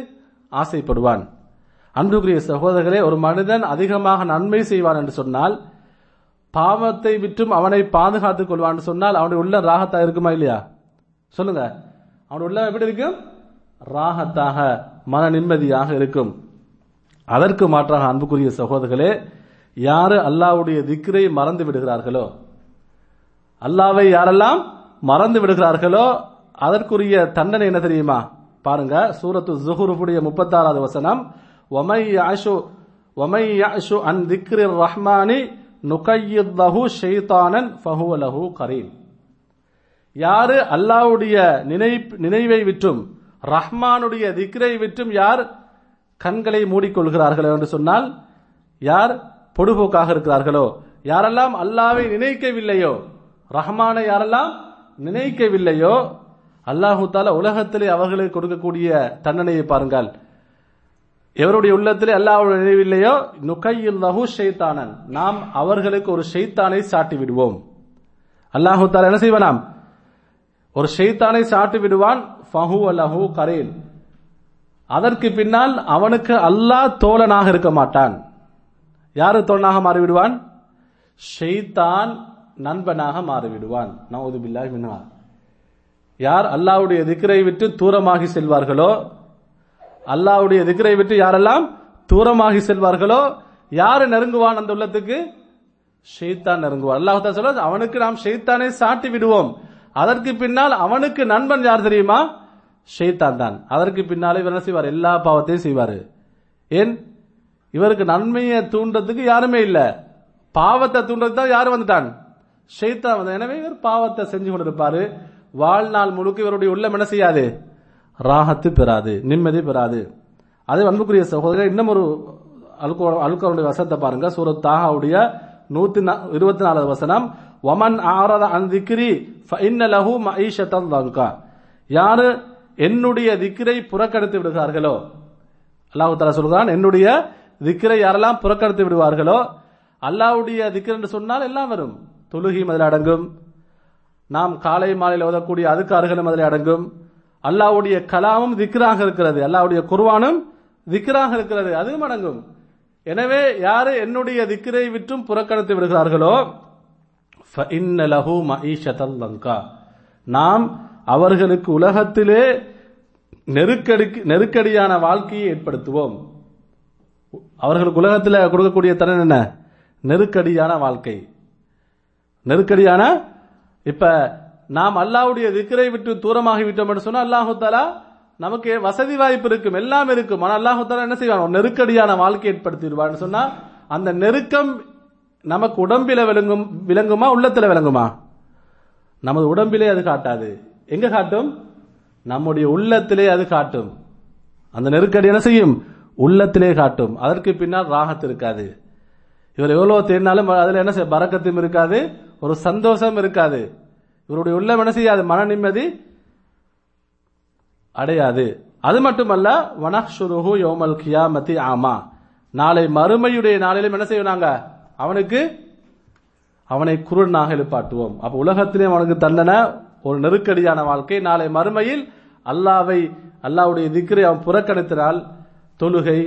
ஆசைப்படுவான். அன்புக்குரிய சகோதரர்களே ஒரு மனிதன் அதிகமாக நன்மை செய்வான் என்று சொன்னால் பாவத்தை விட்டும் அவனை பாதுகாத்துக் கொள்வான் சொன்னால் அவனுடைய உள்ள ராகத்தா இருக்குமா இல்லையா? சொல்லுங்க. அவனுடைய உள்ள எப்படி இருக்கும் ராகத்தாக மன நிம்மதியாக இருக்கும். அதற்கு மாற்றாக அன்புக்குரிய சகோதரர்களே யாரு அல்லாஹ்வுடைய திக்ரை மறந்து விடுகிறார்களோ அல்லாவை யாரெல்லாம் மறந்து விடுகிறார்களோ அதற்குரிய தண்டனை என்ன தெரியுமா? பாருங்க சூரத்து ஜுஹுருடைய முப்பத்தாறாவது வசனம் ஒமை யாஷு ஒமை யாஷு அன் திக்ரி ரஹ்மானி நுகையித்தஹு ஷைத்தானன் ஃபஹுவ லஹு கரீம் யாரு அல்லாவுடைய நினை நினைவை விற்றும் ரஹ்மானுடைய திக்ரை விற்றும் யார் கண்களை மூடிக்கொள்கிறார்கள் என்று சொன்னால் யார் பொடுபோக்காக இருக்கிறார்களோ யாரெல்லாம் அல்லாவை நினைக்கவில்லையோ ரஹ்மானை யாரெல்லாம் நினைக்கவில்லையோ அல்லாஹு தாலா உலகத்திலே அவர்களுக்கு கொடுக்கக்கூடிய தண்டனையை பாருங்கள். எவருடைய உள்ளத்திலே அல்லாஹ்வுடைய நினைவில்லையோ நுகையில் லஹு ஷெய்தானன் நாம் அவர்களுக்கு ஒரு ஷைத்தானை சாட்டி விடுவோம் அல்லாஹு தாலா என்ன செய்வனாம் ஒரு ஷைத்தானை சாட்டி விடுவான் ஃபஹு லஹு கரீன். அதற்கு பின்னால் அவனுக்கு அல்லாஹ் தோழனாக இருக்க மாட்டான். யாரு தோழனாக மாறிவிடுவான்? ஷெய்தான் நண்பனாக மாறிவிடுவான். நவுது பில்லாஹி மின்ஹா. யார் அல்லாவுடைய திக்கரை விட்டு தூரமாகி செல்வார்களோ அல்லாவுடைய திக்ரை விட்டு யாரெல்லாம் தூரமாகி செல்வார்களோ யாரு நெருங்குவான் அந்த உள்ளத்துக்கு? ஷெய்தான் நெருங்குவான். அல்லாஹ் சொல்ல அவனுக்கு நாம் ஷெய்தானை சாட்டி விடுவோம். அதற்கு பின்னால் அவனுக்கு நண்பன் யார் தெரியுமா? ஷெய்தான் தான். அதற்கு பின்னாலே இவர் என்ன செய்வார்? எல்லா பாவத்தையும் செய்வார். ஏன்? இவருக்கு நன்மையை தூண்டுறதுக்கு யாருமே இல்ல. பாவத்தை தூண்டுறதுக்கு தான் யாரு வந்துட்டான்? ஷெய்தான் வந்து எனவே இவர் பாவத்தை செஞ்சு கொண்டிருப்பாரு. வாழ்நாள் முழுக்க இவருடைய உள்ளம் என்ன செய்யாது? ராகத்து பெறாது நிம்மதி பெறாது. அதே அன்புக்குரிய சகோதரர் இன்னும் ஒரு அல்கோருடைய வசனத்தை பாருங்க. சூரத் தாகாவுடைய நூத்தி இருபத்தி நாலாவது வசனம். ஒமன் ஆரத அன் திக்ரி ஃபஇன்ன லஹு மஈஷத்தன் தங்கா யாரு என்னுடைய திக்ரை புறக்கணித்து விடுகிறார்களோ? அல்லாஹு தாலா சொல்கிறான் என்னுடைய திக்ரை யாரெல்லாம் புறக்கணித்து விடுவார்களோ அல்லாவுடைய திக்ர் என்று சொன்னால் எல்லாம் வரும். தொழுகி அதில் அடங்கும். நாம் காலை மாலையில் ஓதக்கூடிய அதுக்காறுகளும் அதில் அடங்கும். அல்லாவுடைய கலாமும் திக்ராக இருக்கிறது. அல்லாவுடைய குர்வானும் திக்ராக இருக்கிறது. அதுவும் அடங்கும் எனவே யாரு என்னுடைய திக்கரை விற்றும் புறக்கணித்து விடுகிறார்களோ நாம் அவர்களுக்கு உலகத்திலே நெருக்கடி நெருக்கடியான வாழ்க்கையை ஏற்படுத்துவோம். அவர்களுக்கு உலகத்தில் கொடுக்கக்கூடிய திறன் என்ன? நெருக்கடியான வாழ்க்கை. நெருக்கடியான இப்ப நாம் அல்லாஹுடைய திக்கரை விட்டு தூரமாகி விட்டோம் என்று சொன்னால் அல்லாஹு நமக்கு வசதி வாய்ப்பு இருக்கும் எல்லாம் இருக்கும். ஆனால் அல்லாஹு தாலா என்ன செய்வான்? நெருக்கடியான வாழ்க்கை ஏற்படுத்திடுவான்னு சொன்னா அந்த நெருக்கம் நமக்கு உடம்பில விளங்கும் விளங்குமா உள்ளத்துல விளங்குமா? நமது உடம்பிலே அது காட்டாது. எங்க காட்டும்? நம்முடைய உள்ளத்திலே அது காட்டும். அந்த நெருக்கடி என்ன செய்யும்? உள்ளத்திலே காட்டும். அதற்கு பின்னால் ராகத்து இருக்காது. இவர் எவ்வளவு தேடினாலும் அதுல என்ன செய்ய பறக்கத்தும் இருக்காது ஒரு சந்தோஷம் இருக்காது. இவருடைய உள்ளம் என்ன செய்யாது மன நிம்மதி அடையாது. அது மட்டுமல்ல வனஹ்ஷுருஹு யோமல் கியாமத்தி ஆமா. நாளை மறுமையுடைய நாளிலும் என்ன செய்வாங்க? அவனுக்கு அவனை குருடனாக எழுப்பாட்டுவோம். அப்ப உலகத்திலே அவனுக்கு தண்டனை ஒரு நெருக்கடியான வாழ்க்கை. நாளை மறுமையில் அல்லாவை அல்லாவுடைய திக்ரை அவன் புறக்கணித்தினால் தொழுகை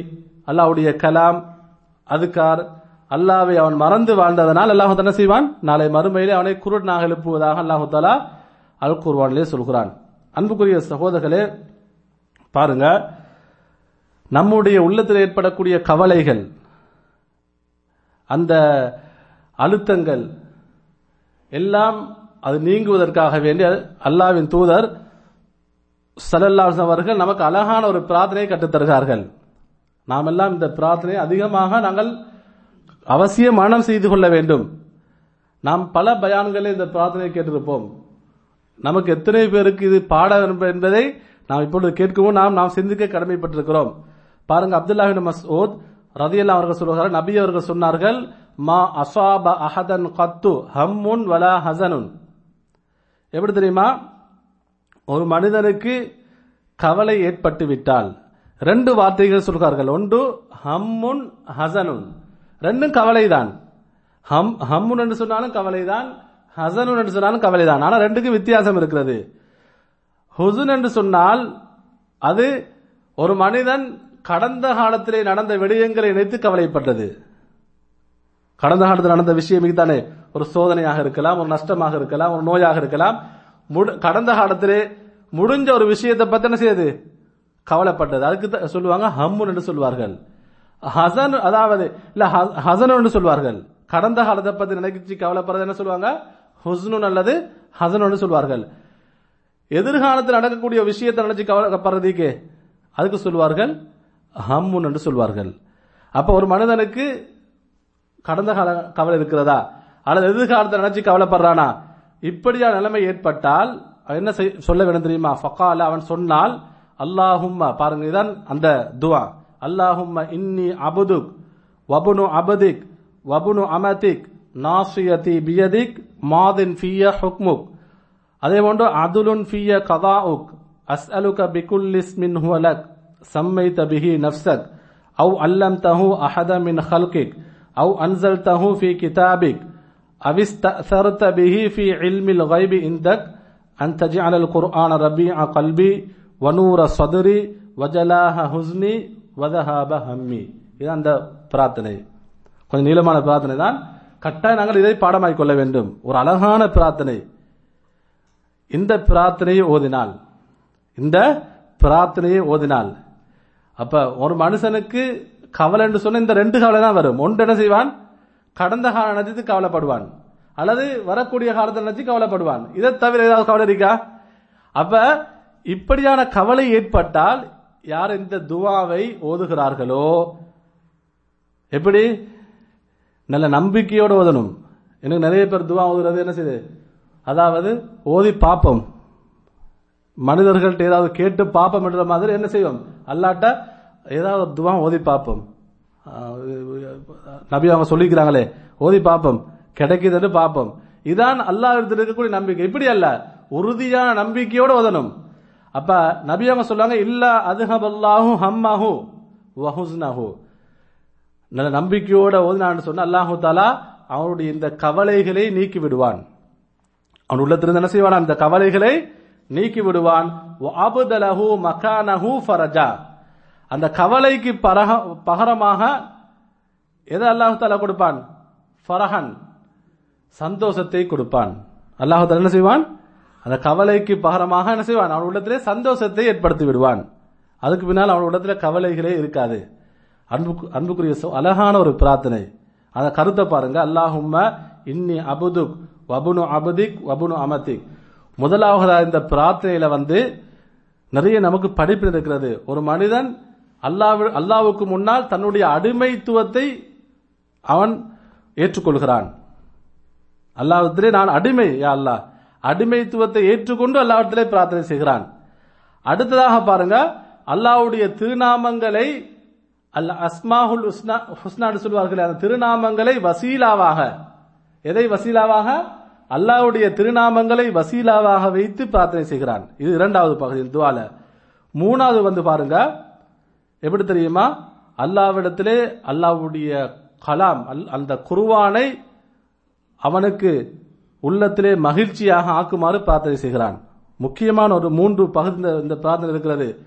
அல்லாவுடைய கலாம் அதுக்கார் அல்லாவை அவன் மறந்து வாழ்ந்ததனால் அல்லாஹு என்ன செய்வான்? நாளை மறுமையிலே அவனை குருடனாக எழுப்புவதாக அல்லாஹு தாலா அல் குர்வானிலே சொல்கிறான். அன்புக்குரிய சகோதரர்களே பாருங்க. நம்முடைய உள்ளத்தில் ஏற்படக்கூடிய கவலைகள் அந்த அழுத்தங்கள் எல்லாம் அது நீங்குவதற்காக வேண்டிய அல்லாவின் தூதர் சலல்லாஸ் அவர்கள் நமக்கு அழகான ஒரு பிரார்த்தனையை கற்றுத்தருகிறார்கள். நாம் எல்லாம் இந்த பிரார்த்தனையை அதிகமாக நாங்கள் அவசியம் மனம் செய்து கொள்ள வேண்டும். நாம் பல பயான்களை இந்த பிரார்த்தனையை கேட்டிருப்போம். நமக்கு எத்தனை பேருக்கு இது பாட என்பதை நாம் இப்பொழுது கேட்கவும். நாம் நாம் சிந்திக்க கடமைப்பட்டிருக்கிறோம். பாருங்க அப்துல்லாஹின் மசூத் ரதியல்லா அவர்கள் சொல்கிறார்கள் நபி அவர்கள் சொன்னார்கள் மா அசாப அஹதன் கத்து ஹம்முன் வலா ஹசனுன். எப்படி தெரியுமா? ஒரு மனிதனுக்கு கவலை ஏற்பட்டு விட்டால் ரெண்டு வார்த்தைகள் சொல்கிறார்கள். ஒன்று ஹம்முன் ஹசனுன். ரெண்டும் கவலைதான். ஹம் ஹம்முன் என்று சொன்னாலும் கவலைதான் ஹசனுன் என்று சொன்னாலும் கவலைதான். ஆனா ரெண்டுக்கும் வித்தியாசம் இருக்கிறது. ஹுசுன் என்று சொன்னால் அது ஒரு மனிதன் கடந்த காலத்திலே நடந்த விடயங்களை நினைத்து கவலைப்பட்டது. கடந்த காலத்தில் நடந்த விஷயம் தானே ஒரு சோதனையாக இருக்கலாம் ஒரு நஷ்டமாக இருக்கலாம் ஒரு நோயாக இருக்கலாம். கடந்த காலத்திலே முடிஞ்ச ஒரு விஷயத்தை பத்தின செய்யுது கவலைப்பட்டது. அதுக்கு சொல்லுவாங்க ஹம்முன் என்று சொல்வார்கள். ஹசன் அதாவது இல்ல ஹசன் சொல்வார்கள். கடந்த காலத்தை பத்தி நினைச்சு கவலைப்படுறது என்ன சொல்லுவாங்க? ஹுஸ்னு அல்லது ஹசன் சொல்வார்கள். எதிர்காலத்தில் நடக்கக்கூடிய விஷயத்தை நினைச்சு கவலைப்படுறதுக்கு அதுக்கு சொல்வார்கள் ஹம்முன் என்று சொல்வார்கள். அப்ப ஒரு மனிதனுக்கு கடந்த கால கவலை இருக்கிறதா? அல்லது எதிர்காலத்தை நினைச்சு கவலைப்படுறானா? இப்படியா நிலைமை ஏற்பட்டால் என்ன சொல்ல வேண்டும் தெரியுமா? ஃபக்கால அவன் சொன்னால் அல்லாஹும்மா பாருங்க இதான் அந்த துவா. அல்லாஹும்ம இன்னி அபுதுக் வபுனு அபதிக் வபுனு அமதிக் நாசியதி பியதிக் மாதின் ஃபிய ஹுக்முக் அதே போன்று அதுலுன் ஃபிய கதாஉக் அஸ்அலுக பிகுல்லிஸ் மின் ஹுவலக் சம்மைத பிஹி நஃப்சக் أو علمته أحدا من خلقك أو أنزلته في كتابك أو استأثرت به في علم الغيب عندك أن تجعل القرآن ربيع قلبي ونور صدري وجلاها حزني வதஹாப ஹம்மி. இது அந்த பிரார்த்தனை. கொஞ்சம் நீளமான பிரார்த்தனை தான். கட்டாயம் நாங்கள் இதை பாடமாய் கொள்ள வேண்டும். ஒரு அழகான பிரார்த்தனை. இந்த பிரார்த்தனையை ஓதினால் இந்த பிரார்த்தனையை ஓதினால் அப்ப ஒரு மனுஷனுக்கு கவலை என்று சொன்ன இந்த ரெண்டு கவலை தான் வரும். ஒன்று என்ன செய்வான்? கடந்த கால நினைச்சு கவலைப்படுவான். அல்லது வரக்கூடிய காலத்தை நினைச்சு கவலைப்படுவான். இதை தவிர ஏதாவது கவலை இருக்கா? அப்ப இப்படியான கவலை ஏற்பட்டால் யார் இந்த துவாவை ஓதுகிறார்களோ? எப்படி? நல்ல நம்பிக்கையோடு ஓதணும். எனக்கு நிறைய பேர் துவா ஓதுறது என்ன செய்யுது அதாவது ஓதி பார்ப்போம் மனிதர்கள்ட்ட ஏதாவது கேட்டு பார்ப்போம் என்ற மாதிரி என்ன செய்வோம்? அல்லாட்ட ஏதாவது ஒரு துவா ஓதி பார்ப்போம் நபி அவங்க சொல்லிக்கிறாங்களே ஓதி பார்ப்போம் கிடைக்குதுன்னு பார்ப்போம் இதான் அல்லாஹ் இருக்கக்கூடிய நம்பிக்கை. இப்படி அல்ல உறுதியான நம்பிக்கையோடு ஓதணும். அப்ப நபி அவங்க சொல்லுவாங்க இல்ல அதுஹபல்லாஹு ஹம்மாஹு வஹுஸ்னஹு. நல்ல நம்பிக்கையோட ஓதினான்னு சொன்ன அல்லாஹு தாலா அவனுடைய இந்த கவலைகளை நீக்கி விடுவான். அவன் உள்ளத்திலிருந்து என்ன செய்வான்? அந்த கவலைகளை நீக்கி விடுவான். அபுதலஹு மகானஹு ஃபரஜா. அந்த கவலைக்கு பரக பகரமாக எதை அல்லாஹு தாலா கொடுப்பான்? ஃபரஹன் சந்தோஷத்தை கொடுப்பான். அல்லாஹு தாலா என்ன செய்வான்? அந்த கவலைக்கு பகரமாக என்ன செய்வான்? அவன் உள்ளத்திலே சந்தோஷத்தை ஏற்படுத்தி விடுவான். அதுக்கு பின்னால் அவன் உள்ளத்துல கவலைகளே இருக்காது. அன்பு அன்புக்குரிய அழகான ஒரு பிரார்த்தனை. அந்த கருத்தை பாருங்க. அல்லாஹும்ம இன்னி அபுதுக் வபுனு அபுதிக் வபுனு அமதிக். முதலாவதா இந்த பிரார்த்தனையில வந்து நிறைய நமக்கு படிப்பு இருக்கிறது. ஒரு மனிதன் அல்லாஹ் அல்லாவுக்கு முன்னால் தன்னுடைய அடிமைத்துவத்தை அவன் ஏற்றுக்கொள்கிறான். அல்லாஹ்விடத்திலே நான் அடிமை யா அல்லாஹ். அடிமைத்துவத்தை ஏற்றுக்கொண்டு அல்லாவிடத்திலே பிரார்த்தனை செய்கிறான். அடுத்ததாக பாருங்க அல்லாஹ்வுடைய திருநாமங்களை அல்ல அஸ்மாஹுல் ஹுஸ்னா ஹுஸ்னான்னு சொல்வார்கள் அந்த திருநாமங்களை வசீலாவாக எதை வசீலாவாக? அல்லாவுடைய திருநாமங்களை வசீலாவாக வைத்து பிரார்த்தனை செய்கிறான். இது இரண்டாவது பகுதி துவால. மூணாவது வந்து பாருங்க எப்படி தெரியுமா? அல்லாவிடத்திலே அல்லாவுடைய கலாம் அல்- அந்த குருவானை அவனுக்கு உள்ளத்திலே மகிழ்ச்சியாக ஆக்குமாறு பிரார்த்தனை செய்கிறான். முக்கியமான ஒரு மூன்று பகுதி இந்த- பிரார்த்தனை இருக்கிறது.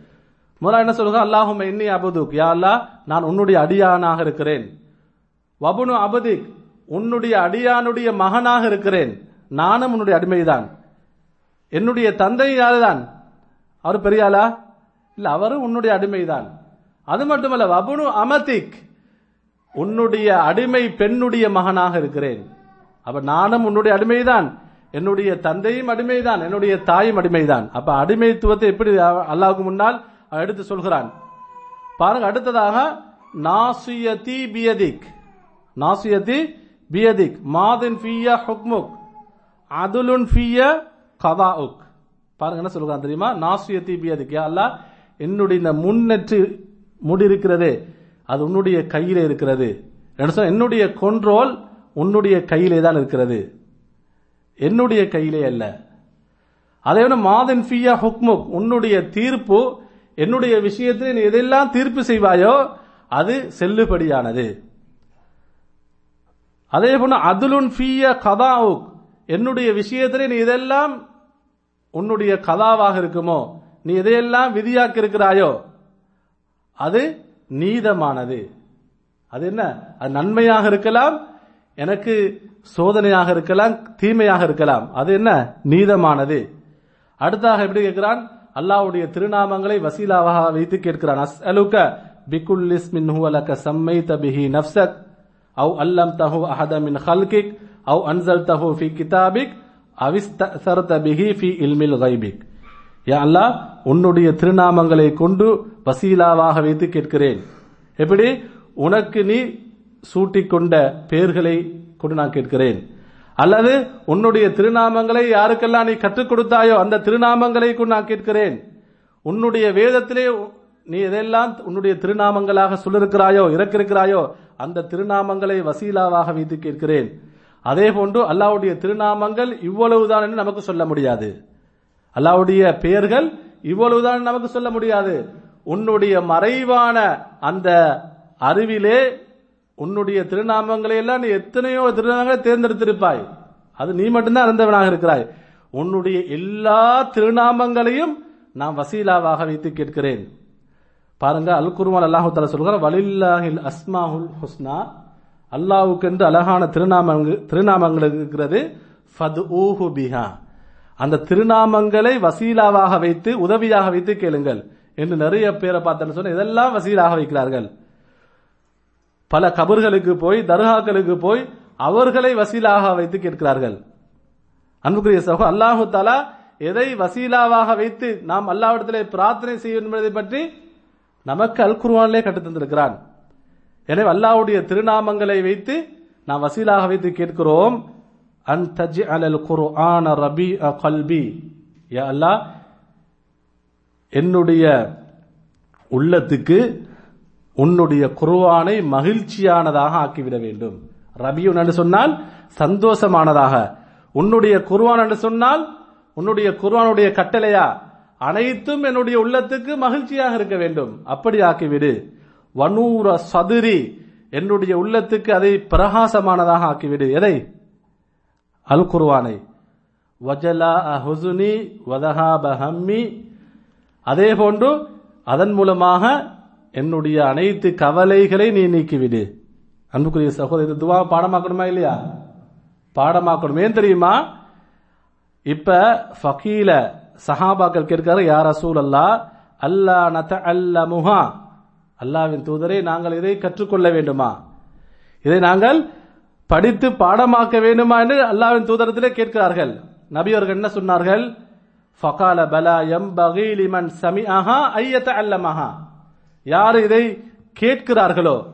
முதல்ல என்ன சொல்லுங்க அல்லாஹும் இன்னி அபுதுக். யா அல்லா நான் உன்னுடைய அடியானாக இருக்கிறேன். வபுனு அபதிக் உன்னுடைய அடியானுடைய மகனாக இருக்கிறேன். நானும் உன்னுடைய அடிமைதான். என்னுடைய தந்தை யாருதான்? அவர் பெரியாளா? இல்ல அவரும் உன்னுடைய அடிமைதான். அது மட்டுமல்ல வபுனு அமதிக் உன்னுடைய அடிமை பெண்ணுடைய மகனாக இருக்கிறேன். அப்ப நானும் உன்னுடைய அடிமைதான். என்னுடைய தந்தையும் அடிமைதான். என்னுடைய தாயும் அடிமைதான். அப்ப அடிமைத்துவத்தை எப்படி அல்லாவுக்கு முன்னால் எடுத்து சொல்கிறான்? பாருங்க அடுத்ததாக நாசியதி பியதிக். நாசியதி பியதிக். மாதின் ஃபிய ஹுக்முக். அதுலுன் ஃபிய கதாஉக் பாருங்க என்ன சொல்கிறான் தெரியுமா? நாசியதி பியதிக். யா அல்லாஹ் என்னுடைய இந்த முன்னெற்றி முடி இருக்கிறதே அது உன்னுடைய கையில இருக்கிறது. என்ன சொன்னா, என்னுடைய கொண்ட்ரோல் உன்னுடைய கையிலே தான் இருக்கிறது. என்னுடைய கையிலே அல்ல. அதே போல மாதன் ஃபியா ஹுக்முக் உன்னுடைய தீர்ப்பு என்னுடைய விஷயத்தில் நீ எதெல்லாம் தீர்ப்பு செய்வாயோ அது செல்லுபடியானது. அதே போல அதுலுன் ஃபிய கதாவுக் என்னுடைய விஷயத்தில் நீ இதெல்லாம் உன்னுடைய கதாவாக இருக்குமோ நீ எதையெல்லாம் விதியாக்கி இருக்கிறாயோ அது நீதமானது. அது என்ன? அது நன்மையாக இருக்கலாம் எனக்கு சோதனையாக இருக்கலாம் தீமையாக இருக்கலாம். அது என்ன? நீதமானது. அடுத்தாக எப்படி கேட்கிறான்? அல்லாஹ்வுடைய திருநாமங்களை வசீலாவாக வைத்து கேட்கிறான். அஸ்அலுக பிகுல் இஸ்மின் மின் லக சம்மைத பிஹி நஃப்ஸக். அவு அல்லம்தஹு அஹத மின் ஹல்கிக். அவு அன்சல் அன்சல்தஹு ஃபி கிதாபிக். அவிஸ்தசர்த பிஹி ஃபி இல்மில் கைபிக். யா அல்லாஹ் உன்னுடைய திருநாமங்களை கொண்டு வசீலாவாக வைத்து கேட்கிறேன். எப்படி? உனக்கு நீ சூட்டிக்கொண்ட பெயர்களை கொண்டு நான் கேட்கிறேன். அல்லது உன்னுடைய திருநாமங்களை யாருக்கெல்லாம் நீ கற்றுக் கொடுத்தாயோ அந்த திருநாமங்களை கொண்டு நான் கேட்கிறேன். உன்னுடைய வேதத்திலே நீ எதெல்லாம் உன்னுடைய திருநாமங்களாக சொல்லிருக்கிறாயோ இறக்கிருக்கிறாயோ அந்த திருநாமங்களை வசீலாவாக வைத்து கேட்கிறேன். அதே போன்று அல்லாவுடைய திருநாமங்கள் இவ்வளவுதான் என்று நமக்கு சொல்ல முடியாது. அல்லாவுடைய பெயர்கள் இவ்வளவுதான் நமக்கு சொல்ல முடியாது. உன்னுடைய மறைவான அந்த அறிவிலே உன்னுடைய திருநாமங்களை எல்லாம் நீ எத்தனையோ திருநாமங்களை தேர்ந்தெடுத்திருப்பாய். அது நீ மட்டும்தான் அறிந்தவனாக இருக்கிறாய். உன்னுடைய எல்லா திருநாமங்களையும் நான் வசீலாவாக வைத்து கேட்கிறேன். பாருங்க அல் குருவான் அல்லாஹு தஆலா சொல்கிறார் வலில்லாஹில் அஸ்மாஹுல் ஹுஸ்னா. அல்லாஹ்வுக்கு அழகான திருநாமங்கள் திருநாமங்கள் இருக்கிறது. ஃபதுஊஹு பிஹா. அந்த திருநாமங்களை வசீலாவாக வைத்து உதவியாக வைத்து கேளுங்கள் என்று நிறைய பேரை பார்த்தேன்னு சொன்ன இதெல்லாம் வசீலாக வைக்கிறார்கள். பல கபர்களுக்கு போய் தர்காக்களுக்கு போய் அவர்களை வசீலாக வைத்து கேட்கிறார்கள். அன்புக்குரிய சகோ அல்லாஹு தாலா எதை வசீலாவாக வைத்து நாம் அல்லாவிடத்திலே பிரார்த்தனை செய்யும் என்பதை பற்றி நமக்கு அல் குருவானிலே கற்றுத் தந்திருக்கிறான். எனவே அல்லாஹ்வுடைய திருநாமங்களை வைத்து நாம் வசீலாக வைத்து கேட்கிறோம். அன் தஜ்அலல் குர்ஆன அ கல்பி. யா அல்லாஹ் என்னுடைய உள்ளத்துக்கு உன்னுடைய குருவானை மகிழ்ச்சியானதாக ஆக்கிவிட வேண்டும். ரபியுன் என்று சொன்னால் சந்தோஷமானதாக. உன்னுடைய குருவான் என்று சொன்னால் உன்னுடைய குருவானுடைய கட்டளையா? அனைத்தும் என்னுடைய உள்ளத்துக்கு மகிழ்ச்சியாக இருக்க வேண்டும். அப்படி ஆக்கிவிடு. வனூர சதுரி என்னுடைய உள்ளத்துக்கு அதை பிரகாசமானதாக ஆக்கிவிடு. எதை? அல் குருவானை வஜலா அஹுசுனி வதஹா பஹம்மி அதே போன்று அதன் மூலமாக என்னுடைய அனைத்து கவலைகளை நீ நீக்கிவிடு. அன்புக்குரிய சகோதரி துவா பாடமாக்கணுமா இல்லையா? பாடமாக்கணும். ஏன் தெரியுமா? இப்ப ஃபகீல சஹாபாக்கள் கேட்கிறாரு யார் அசூல் அல்லா அல்லா நத அல்ல முஹா அல்லாவின் தூதரை நாங்கள் இதை கற்றுக்கொள்ள வேண்டுமா? இதை நாங்கள் படித்து பாடமாக்க வேண்டுமா என்று அல்லாவின் தூதரத்திலே கேட்கிறார்கள். நபி அவர்கள் என்ன சொன்னார்கள்? ஃபகால பலா எம் பகீலிமன் சமி ஆஹா ஐயத்த அல்லமஹா யார் இதை கேட்கிறார்களோ?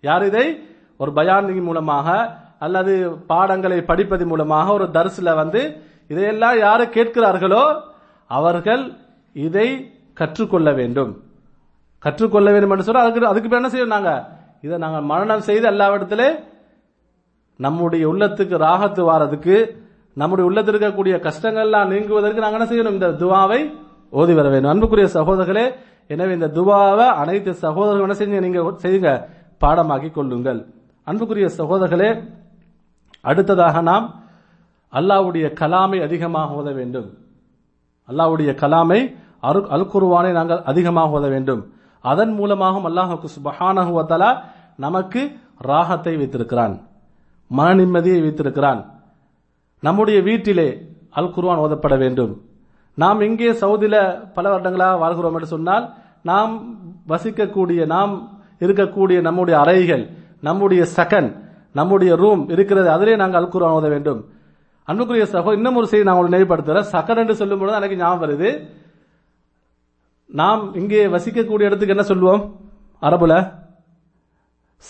யார் இதை? ஒரு பயானின் மூலமாக அல்லது பாடங்களை படிப்பதன் மூலமாக ஒரு தரிசில வந்து இதையெல்லாம் யார் கேட்கிறார்களோ? அவர்கள் இதை கற்றுக்கொள்ள வேண்டும். கற்றுக்கொள்ள வேண்டும் என்று சொல்ல அதுக்கு அதுக்கு என்ன செய்யணும் நாங்க? இதை நாங்கள் மரணம் செய்து எல்லாவிடத்திலே நம்முடைய உள்ளத்துக்கு ராகத்து வாரதுக்கு நம்முடைய உள்ளத்தில் இருக்கக்கூடிய கஷ்டங்கள்லாம் நீங்குவதற்கு நாங்கள் என்ன செய்யணும்? இந்த துவாவை ஓதி வர வேண்டும். அன்புக்குரிய சகோதரர்களே எனவே இந்த துவாவை அனைத்து சகோதரர்கள் என்ன செஞ்சு நீங்க செய்யுங்க. பாடமாக்கி கொள்ளுங்கள். அன்புக்குரிய சகோதரர்களே அடுத்ததாக நாம் அல்லாவுடைய கலாமை அதிகமாக ஓத வேண்டும். அல்லாவுடைய கலாமை அரு அல் குருவானை நாங்கள் அதிகமாக ஓத வேண்டும். அதன் மூலமாகவும் அல்லாஹுக்கு சுபஹானஹு நமக்கு ராகத்தை வைத்திருக்கிறான். மன நிம்மதியை வைத்திருக்கிறான். நம்முடைய வீட்டிலே அல் குருவான் ஓதப்பட வேண்டும். நாம் இங்கே சவுதியில பல வருடங்களாக வாழ்கிறோம் என்று சொன்னால் நாம் வசிக்கக்கூடிய நாம் இருக்கக்கூடிய நம்முடைய அறைகள் நம்முடைய சகன் நம்முடைய ரூம் இருக்கிறது அதிலே நாங்கள் அல் ஓத வேண்டும். அன்புக்குரிய சகோ இன்னும் ஒரு செய்தி நான் உங்களுக்கு நினைவுபடுத்துறேன். சகன் என்று சொல்லும் பொழுது எனக்கு ஞாபகம் வருது. நாம் இங்கே வசிக்கக்கூடிய இடத்துக்கு என்ன சொல்லுவோம்? அரபுல?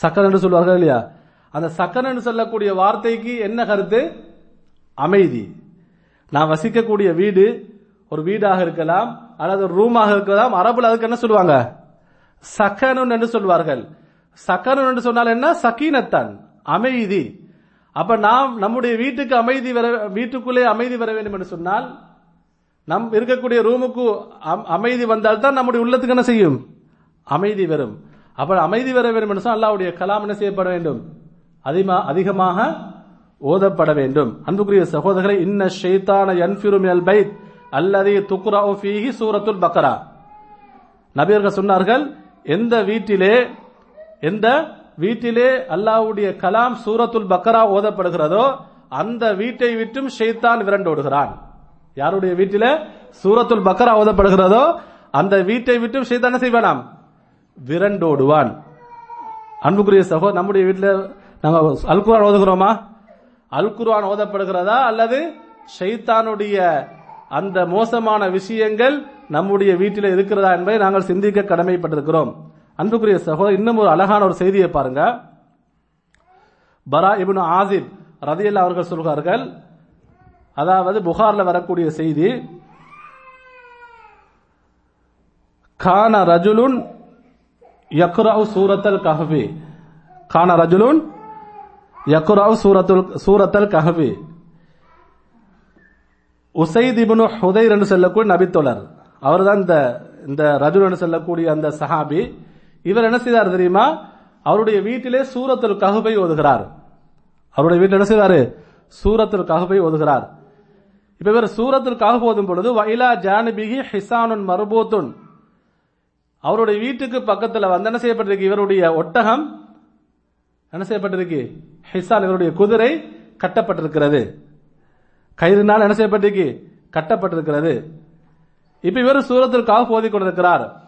சக்கன் என்று சொல்லுவார்கள் இல்லையா? அந்த சக்கன் என்று சொல்லக்கூடிய வார்த்தைக்கு என்ன கருத்து? அமைதி. நான் வசிக்கக்கூடிய வீடு ஒரு வீடாக இருக்கலாம் அல்லது ஒரு ரூமாக இருக்கலாம் அரபுல அதுக்கு என்ன சொல்லுவாங்க? சக்கனுன் என்று சொல்வார்கள். சக்கனுன் என்று சொன்னால் என்ன? சக்கீனத்தான் அமைதி. அப்ப நாம் நம்முடைய வீட்டுக்கு அமைதி வர வீட்டுக்குள்ளே அமைதி வர வேண்டும் என்று சொன்னால் நம் இருக்கக்கூடிய ரூமுக்கு அம்- அமைதி வந்தால் தான் நம்முடைய உள்ளத்துக்கு என்ன செய்யும்? அமைதி வரும். அப்ப அமைதி வர வேண்டும் என்று சொன்னால் அல்லாவுடைய கலாம் என்ன செய்யப்பட வேண்டும்? அதிகமா அதிகமாக ஓதப்பட வேண்டும். அன்புக்குரிய சகோதரர்களை இன்ன ஷெய்தான என் மினல் பைத். அல்லது துக்ரா ஃபீஹி சூரத்துல் பக்ரா. நபியர்கள் சொன்னார்கள் எந்த வீட்டிலே எந்த வீட்டிலே அல்லாஹ்வுடைய கலாம் சூரத்துல் பக்ரா ஓதப்படுகிறதோ அந்த வீட்டை விட்டும் ஷைத்தான் விரண்டோடுகிறான் யாருடைய வீட்டில சூரத்துல் பக்கரா ஓதப்படுகிறதோ அந்த வீட்டை விட்டும் ஷைத்தான் செய்வானாம்? விரண்டோடுவான் அன்புக்குரிய சகோ நம்முடைய வீட்டில் நம்ம அல்குரான் ஓதுகிறோமா? அல்குரான் ஓதப்படுகிறதா அல்லது ஷைத்தானுடைய அந்த மோசமான விஷயங்கள் நம்முடைய வீட்டில் இருக்கிறதா என்பதை நாங்கள் சிந்திக்க கடமைப்பட்டிருக்கிறோம். அன்புக்குரிய சகோதரர் இன்னும் ஒரு அழகான ஒரு செய்தியை பாருங்க. பரா இபின் ஆசிப் ரதியல்லா அவர்கள் சொல்கிறார்கள் அதாவது புகாரில் வரக்கூடிய செய்தி கான ரஜுலுன் யக்ராவ் சூரத்தல் கஹவி. கான ரஜுலுன் யக்ராவ் சூரத்துல் சூரத்தல் கஹவி. உசைத் இப்னு ஹுதைர் என்று சொல்லக்கூடிய நபித்தோழர் அவர்தான் இந்த இந்த ரஜுல் என்று சொல்லக்கூடிய அந்த சஹாபி. இவர் என்ன செய்தார் தெரியுமா? அவருடைய வீட்டிலே சூரத்துல் கஹ்பை ஓதுகிறார். அவருடைய வீட்டில் என்ன செய்தாரு? சூரத்துல் கஹ்பை ஓதுகிறார். இப்ப இவர் சூரத்துல் கஹ் ஓதும் பொழுது வைலா ஜானபிகி ஹிசானுன் மர்பூத்துன். அவருடைய வீட்டுக்கு பக்கத்தில் வந்து என்ன செய்யப்பட்டிருக்கு? இவருடைய ஒட்டகம் என்ன செய்யப்பட்டிருக்கு? ஹிசான் இவருடைய குதிரை கட்டப்பட்டிருக்கிறது. கயிறுனால் என்ன செய்யப்பட்டிருக்கு கட்டப்பட்டிருக்கிறது. இப்ப இவர் சூரத்திற்காக காஃப் ஓதி கொண்டிருக்கிறார்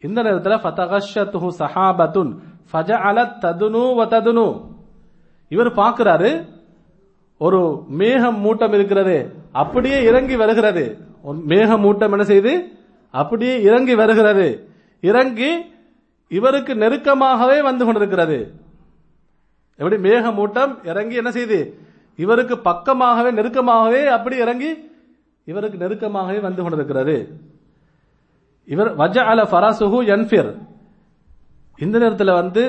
இந்த நேரத்தில் ஃபதகஷத்துஹு சஹாபத்துன் ஃபஜஅலத் ததுனு வ ததுனு. இவர் பார்க்கிறாரு ஒரு மேகம் மூட்டம் இருக்கிறது அப்படியே இறங்கி வருகிறது. ஒரு மேக மூட்டம் என்ன செய்து? அப்படியே இறங்கி வருகிறது. இறங்கி இவருக்கு நெருக்கமாகவே வந்து கொண்டிருக்கிறது. எப்படி? மேக மூட்டம் இறங்கி என்ன செய்து? இவருக்கு பக்கமாகவே நெருக்கமாகவே அப்படி இறங்கி இவருக்கு நெருக்கமாகவே வந்து கொண்டிருக்கிறது. இவர் வஜ அல ஃபராசுஹு யன்ஃபிர். இந்த நேரத்தில் வந்து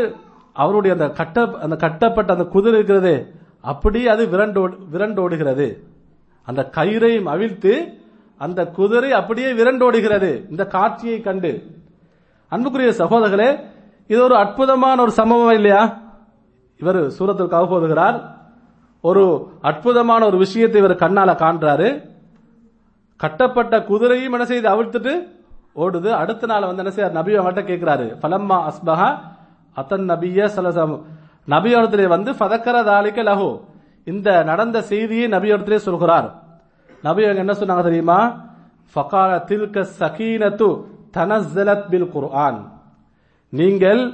அவருடைய அந்த கட்ட அந்த கட்டப்பட்ட அந்த குதிரை இருக்கிறது அப்படியே அது விரண்டோ விரண்டோடுகிறது. அந்த கயிறையும் அவிழ்த்து அந்த குதிரை அப்படியே விரண்டோடுகிறது. இந்த காட்சியை கண்டு. அன்புக்குரிய சகோதரர்களே இது ஒரு அற்புதமான ஒரு சம்பவம் இல்லையா? இவர் சூரத்தில் போதுகிறார் ஒரு அற்புதமான ஒரு விஷயத்தை இவர் கண்ணால காண்றாரு. கட்டப்பட்ட குதிரையும் என்ன செய்து? அவிழ்த்துட்டு ஓடுது. அடுத்த நாள் வந்து என்ன செய்யார் நபி அவங்கள்ட்ட கேட்கிறாரு பலம்மா அஸ்பஹா அத்தன் நபிய சலசம். நபியோடத்திலே வந்து பதக்கர தாலிக்க லஹு. இந்த நடந்த செய்தியை நபியோடத்திலே சொல்கிறார். நபி அவங்க என்ன சொன்னாங்க தெரியுமா? ஃபகால தில்க சகீனத்து தனஸ்ஸலத் பில் குர்ஆன். நீங்கள்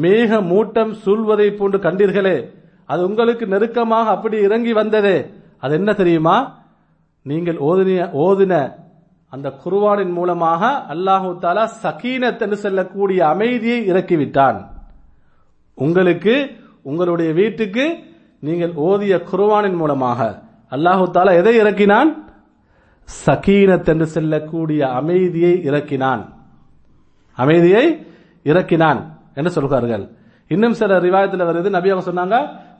மேக மூட்டம் சூழ்வதை போன்று கண்டீர்களே. அது உங்களுக்கு நெருக்கமாக அப்படி இறங்கி வந்தது. அது என்ன தெரியுமா? நீங்கள் ஓதின ஓதின அந்த குர்வானின் மூலமாக அல்லாஹு தாலா சகீனத் என்று சொல்லக்கூடிய அமைதியை இறக்கிவிட்டான். உங்களுக்கு உங்களுடைய வீட்டுக்கு நீங்கள் ஓதிய குர்வானின் மூலமாக அல்லாஹு தாலா எதை இறக்கினான்? சகீனத் என்று செல்லக்கூடிய அமைதியை இறக்கினான். அமைதியை இறக்கினான் என்று சொல்கிறார்கள். இன்னும் சில ரிவாயத்தில் வருது நபி அவங்க சொன்னாங்க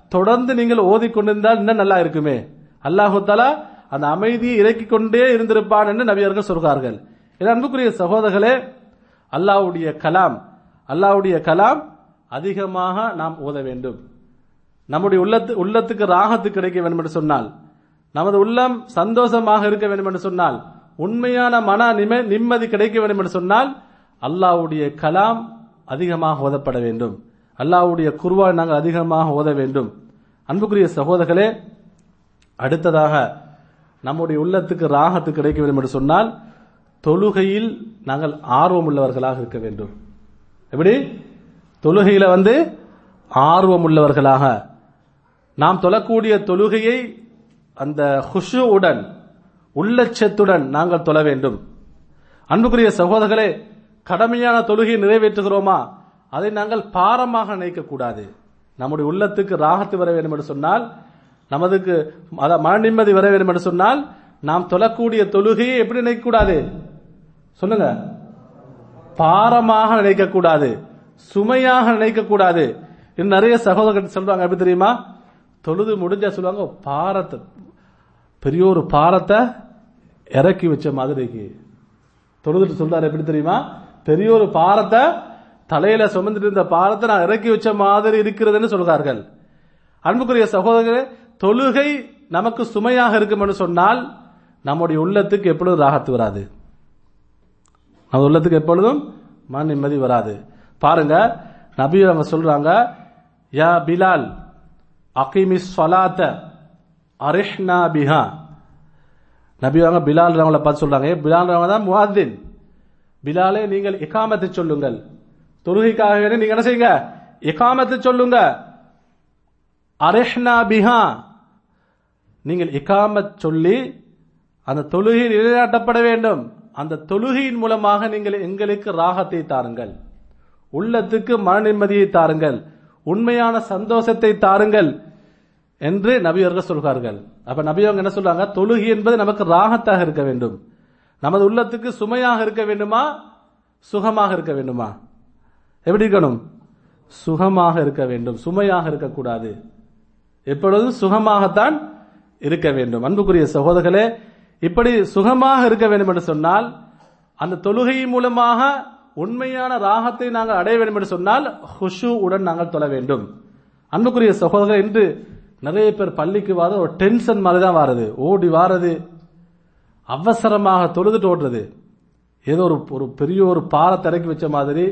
தொடர்ந்து நீங்கள் ஓதி கொண்டிருந்தால் இன்னும் நல்லா இருக்குமே. அல்லாஹு தாலா அந்த அமைதியை இறக்கிக் கொண்டே இருந்திருப்பான் என்று நபியர்கள் சொல்கிறார்கள். இது அன்புக்குரிய சகோதரர்களே அல்லாவுடைய கலாம் அல்லாவுடைய கலாம் அதிகமாக நாம் ஓத வேண்டும். நம்முடைய உள்ளத்து உள்ளத்துக்கு ராகத்து கிடைக்க வேண்டும் என்று சொன்னால் நமது உள்ளம் சந்தோஷமாக இருக்க வேண்டும் என்று சொன்னால் உண்மையான மன நிம- நிம்மதி கிடைக்க வேண்டும் என்று சொன்னால் அல்லாவுடைய கலாம் அதிகமாக ஓதப்பட வேண்டும். அல்லாவுடைய குர்வான் நாங்கள் அதிகமாக ஓத வேண்டும். அன்புக்குரிய சகோதரர்களே அடுத்ததாக நம்முடைய உள்ளத்துக்கு ராகத்து கிடைக்க வேண்டும் என்று சொன்னால் தொழுகையில் நாங்கள் ஆர்வம் உள்ளவர்களாக இருக்க வேண்டும். எப்படி? தொழுகையில வந்து ஆர்வம் உள்ளவர்களாக நாம் தொழக்கூடிய தொழுகையை அந்த ஹுஷுவுடன் உள்ளச்சத்துடன் நாங்கள் தொழ வேண்டும். அன்புக்குரிய சகோதரர்களே கடமையான தொழுகையை நிறைவேற்றுகிறோமா? அதை நாங்கள் பாரமாக நினைக்கக்கூடாது. நம்முடைய உள்ளத்துக்கு ராகத்து வர வேண்டும் என்று சொன்னால் நமதுக்கு மன நிம்மதி வர வேண்டும் என்று சொன்னால் நாம் தொழக்கூடிய தொழுகையை எப்படி நினைக்கக்கூடாது? சொல்லுங்க. பாரமாக நினைக்கக்கூடாது. சுமையாக நினைக்கக்கூடாது. இன்னும் நிறைய சகோதரர்கள் சொல்றாங்க எப்படி தெரியுமா? தொழுது முடிஞ்சா சொல்லுவாங்க பாரத்தை பெரிய ஒரு பாரத்தை இறக்கி வச்ச மாதிரிக்கு. தொழுதுட்டு சொல்றாரு எப்படி தெரியுமா? பெரிய ஒரு பாரத்தை தலையில சுமந்துட்டு இருந்த பாரத்தை நான் இறக்கி வச்ச மாதிரி இருக்கிறதுன்னு சொல்கிறார்கள் அன்புக்குரிய சகோதரர்களே தொழுகை நமக்கு சுமையாக இருக்கும் என்று சொன்னால் நம்முடைய உள்ளத்துக்கு எப்பொழுதும் ராகத்து வராது. நம்ம உள்ளத்துக்கு எப்பொழுதும் மன நிம்மதி வராது. பாருங்க நபி அவங்க சொல்றாங்க யா பிலால் அகிமி சொலாத்த அரிஹ்னா பிஹா. நபி அவங்க பிலால் அவங்கள பார்த்து சொல்றாங்க பிலால் அவங்க தான் முவாத்தின் பிலாலே நீங்கள் இகாமத்தை சொல்லுங்கள். தொழுகைக்காக வேண்டி நீங்க என்ன செய்யுங்க? இகாமத்தை சொல்லுங்க. அரஹ்னா பிஹா. நீங்கள் இகாமத் சொல்லி அந்த தொழுகை நிலைநாட்டப்பட வேண்டும். அந்த தொழுகையின் மூலமாக நீங்கள் எங்களுக்கு ராகத்தை தாருங்கள். உள்ளத்துக்கு மன நிம்மதியை தாருங்கள். உண்மையான சந்தோஷத்தை தாருங்கள் என்று நபியர்கள் சொல்கிறார்கள் அப்ப நபியவங்க என்ன சொல்றாங்க? தொழுகி என்பது நமக்கு ராகத்தாக இருக்க வேண்டும். நமது உள்ளத்துக்கு சுமையாக இருக்க வேண்டுமா? சுகமாக இருக்க வேண்டுமா? எப்படி இருக்கணும்? சுகமாக இருக்க வேண்டும். சுமையாக இருக்கக்கூடாது. எப்பொழுதும் சுகமாகத்தான் இருக்க வேண்டும். அன்புக்குரிய சகோதரர்களே இப்படி சுகமாக இருக்க வேண்டும் என்று சொன்னால் அந்த தொழுகை மூலமாக உண்மையான ராகத்தை நாங்கள் அடைய வேண்டும் என்று சொன்னால் ஹுஷு உடன் நாங்கள் தொழ வேண்டும். அன்புக்குரிய சகோதரர்கள் இன்று நிறைய பேர் பள்ளிக்கு வாத ஒரு டென்ஷன் மாதிரி தான் வாரது. ஓடி வாரது அவசரமாக தொழுதுட்டு ஓடுறது. ஏதோ ஒரு ஒரு பெரிய ஒரு பாறை திறக்கி வச்ச மாதிரி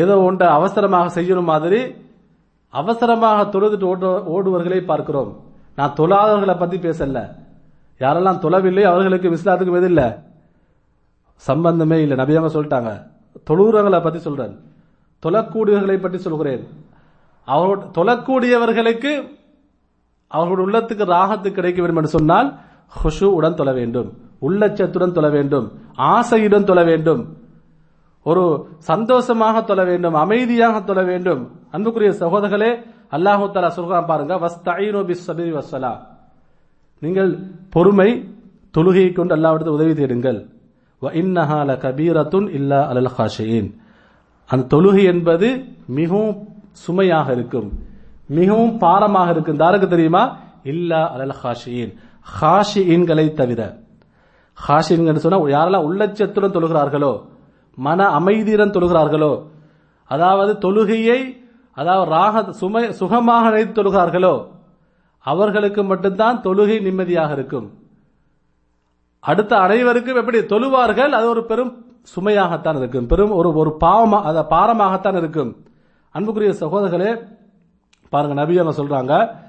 ஏதோ ஒன்றை அவசரமாக செய்யணும் மாதிரி அவசரமாக தொழுதுட்டு ஓடு ஓடுவர்களை பார்க்கிறோம். நான் தொழாதவர்களை பத்தி பேசல. யாரெல்லாம் தொழவில்லை அவர்களுக்கு இஸ்லாத்துக்கும் எது இல்லை. சம்பந்தமே இல்லை. நபியாம சொல்லிட்டாங்க. தொழுகிறவங்களை பத்தி சொல்றேன். தொழக்கூடியவர்களை பற்றி சொல்கிறேன். அவரோட தொழக்கூடியவர்களுக்கு அவர்களுடைய உள்ளத்துக்கு ராகத்து கிடைக்க வேண்டும் என்று சொன்னால் ஹுஷு உடன் தொழ வேண்டும். உள்ளச்சத்துடன் தொழ வேண்டும். ஆசையுடன் தொழ வேண்டும். ஒரு சந்தோஷமாக தொழ வேண்டும் அமைதியாக தொழ வேண்டும். அன்புக்குரிய சகோதரர்களே அல்லாஹு தலா சொல்றான் பாருங்க வஸ்தஈனு வஸ்ஸலா நீங்கள் பொறுமை தொழுகையை கொண்டு அல்லாவிடத்தில் உதவி தேடுங்கள். வ கபீரத்துன் இல்லா அலல் ஹாஷியின் அந்த தொழுகை என்பது மிகவும் சுமையாக இருக்கும் மிகவும் பாரமாக இருக்கும். தாருக்கு தெரியுமா? இல்லா அலல் ஹாஷியின் ஹாஷியின்களை தவிர ஹாஷியின் சொன்னா யாரெல்லாம் உள்ளச்சத்துடன் தொழுகிறார்களோ மன அமைதியுடன் தொழுகிறார்களோ? அதாவது தொழுகையை அதாவது ராக சுமை சுகமாக நினைத்து தொழுகிறார்களோ? அவர்களுக்கு மட்டும்தான் தொழுகை நிம்மதியாக இருக்கும். அடுத்த அனைவருக்கும் எப்படி? தொழுவார்கள் அது ஒரு பெரும் சுமையாகத்தான் இருக்கும். பெரும் ஒரு ஒரு பாவமாக அத பாரமாகத்தான் இருக்கும். அன்புக்குரிய சகோதரர்களே பாருங்க நபி அவங்க சொல்றாங்க?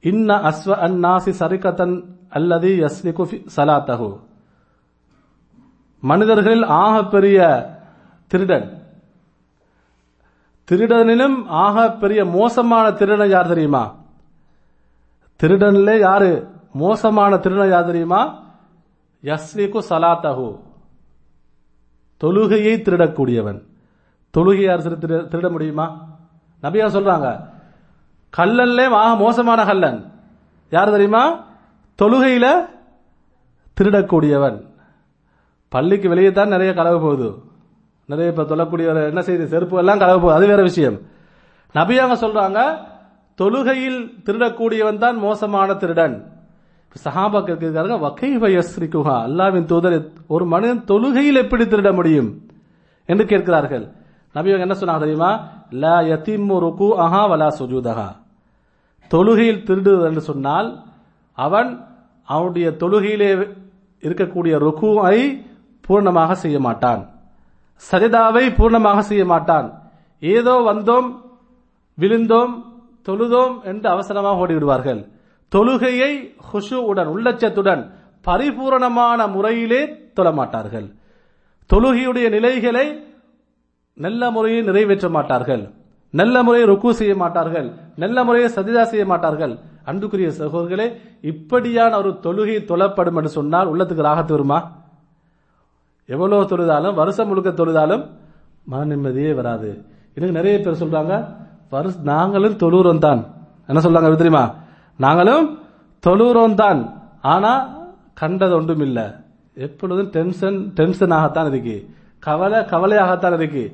இன்ன அஸ்வ அந்நாசி சரிகத்தன் அல்லது யஸ்லிகு சலாத்தகு மனிதர்களில் மனிதர்களில் ஆகப்பெரிய திருடன். திருடனிலும் ஆக பெரிய மோசமான திருடன் யார் தெரியுமா? திருடன்ல யாரு? மோசமான திருடன் யார் தெரியுமா? யஸ்ரிகு சலாத்தஹு. தொழுகையை திருடக்கூடியவன். தொழுகை யார் திருட முடியுமா? நபியா சொல்றாங்க. கல்லன்லே ஆக மோசமான கல்லன். யார் தெரியுமா? தொழுகையில திருடக்கூடியவன். பள்ளிக்கு வெளியே தான் நிறைய களவு போகுது. நிறைய இப்ப தொல்லக்கூடிய என்ன செய்து செருப்பு எல்லாம் களவு போகுது. அது வேற விஷயம். நபியாங்க சொல்றாங்க தொழுகையில் திருடக்கூடியவன் தான் மோசமான திருடன். சஹாபா கேட்கிறாங்க வகைவ யஸ்ரிகுஹா அல்லாவின் தூதர் ஒரு மனிதன் தொழுகையில் எப்படி திருட முடியும்? என்று கேட்கிறார்கள். நபியவங்க என்ன சொன்னாங்க தெரியுமா? லா யதிம்மு ருக்கு அஹா வலா சுஜூதஹா. தொழுகையில் திருடுவது என்று சொன்னால் அவன் அவனுடைய தொழுகையிலே இருக்கக்கூடிய ருக்குவை பூர்ணமாக செய்ய மாட்டான். சஜிதாவை பூர்ணமாக செய்ய மாட்டான். ஏதோ வந்தோம் விழுந்தோம் தொழுதோம் என்று அவசரமாக ஓடிவிடுவார்கள். தொழுகையை ஹுஷுவுடன் உள்ளச்சத்துடன் பரிபூரணமான முறையிலே தொழமாட்டார்கள். தொழுகையுடைய நிலைகளை நல்ல முறையில் நிறைவேற்ற மாட்டார்கள். நல்ல முறையை ருக்கு செய்ய மாட்டார்கள். நல்ல முறையை சதிதா செய்ய மாட்டார்கள். அன்புக்குரிய சகோதரர்களே இப்படியான ஒரு தொழுகை தொழப்படும் என்று சொன்னால் உள்ளத்துக்கு ராகத்து வருமா? எவ்வளவு தொழுதாலும் வருஷம் முழுக்க தொழுதாலும் மன நிம்மதியே வராது. எனக்கு நிறைய பேர் சொல்றாங்க நாங்களும் தொழுறோம் தான். என்ன சொல்றாங்க தெரியுமா? நாங்களும் தொழுறோம் தான். ஆனா கண்டது ஒன்றும் இல்லை. எப்பொழுதும் டென்ஷன் டென்ஷன் ஆகத்தான் இருக்கு. கவலை கவலையாகத்தான் இருக்கு.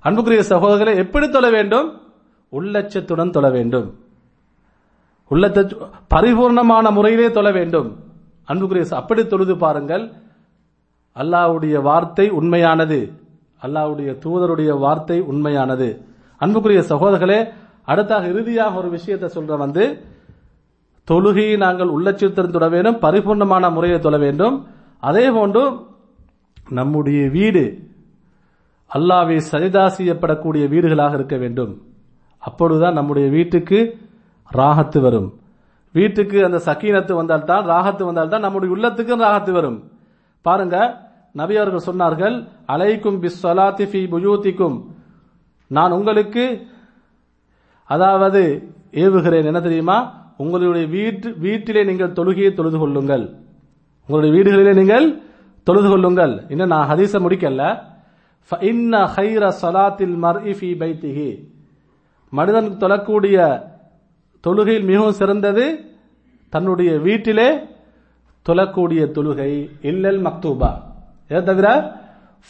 அன்புக்குரிய சகோதரர்களை எப்படி தொழ வேண்டும்? உள்ளச்சத்துடன் தொழ வேண்டும். உள்ளத்தை பரிபூர்ணமான முறையிலே தொழ வேண்டும். அன்புக்குரிய அப்படி தொழுது பாருங்கள். அல்லாஹ்வுடைய வார்த்தை உண்மையானது. அல்லாவுடைய தூதருடைய வார்த்தை உண்மையானது. அன்புக்குரிய சகோதரர்களே அடுத்தாக இறுதியாக ஒரு விஷயத்தை சொல்ற வந்து தொழுகையை நாங்கள் உள்ளச்சித்திரம் தொட வேண்டும் பரிபூர்ணமான முறையை தொழ வேண்டும். அதே போன்று நம்முடைய வீடு அல்லாவை சரிதா செய்யப்படக்கூடிய வீடுகளாக இருக்க வேண்டும். அப்பொழுதுதான் நம்முடைய வீட்டுக்கு ராகத்து வரும். வீட்டுக்கு அந்த சக்கீனத்து வந்தால்தான் ராகத்து வந்தால்தான் நம்முடைய உள்ளத்துக்கும் ராகத்து வரும். பாருங்க நபியவர்கள் சொன்னார்கள் அலைக்கும் பிஸ்வலாத்தி ஃபி புயூத்திக்கும். நான் உங்களுக்கு அதாவது ஏவுகிறேன் என்ன தெரியுமா? உங்களுடைய வீட்டு வீட்டிலே நீங்கள் தொழுகையை தொழுது கொள்ளுங்கள். உங்களுடைய வீடுகளிலே நீங்கள் தொழுது கொள்ளுங்கள். இன்னும் நான் ஹதீச முடிக்கல. மனிதன் தொழக்கூடிய தொழுகையில் மிகவும் சிறந்தது தன்னுடைய வீட்டிலே தொழக்கூடிய தொழுகை இல்லல் மக்தூபா. இதை தவிர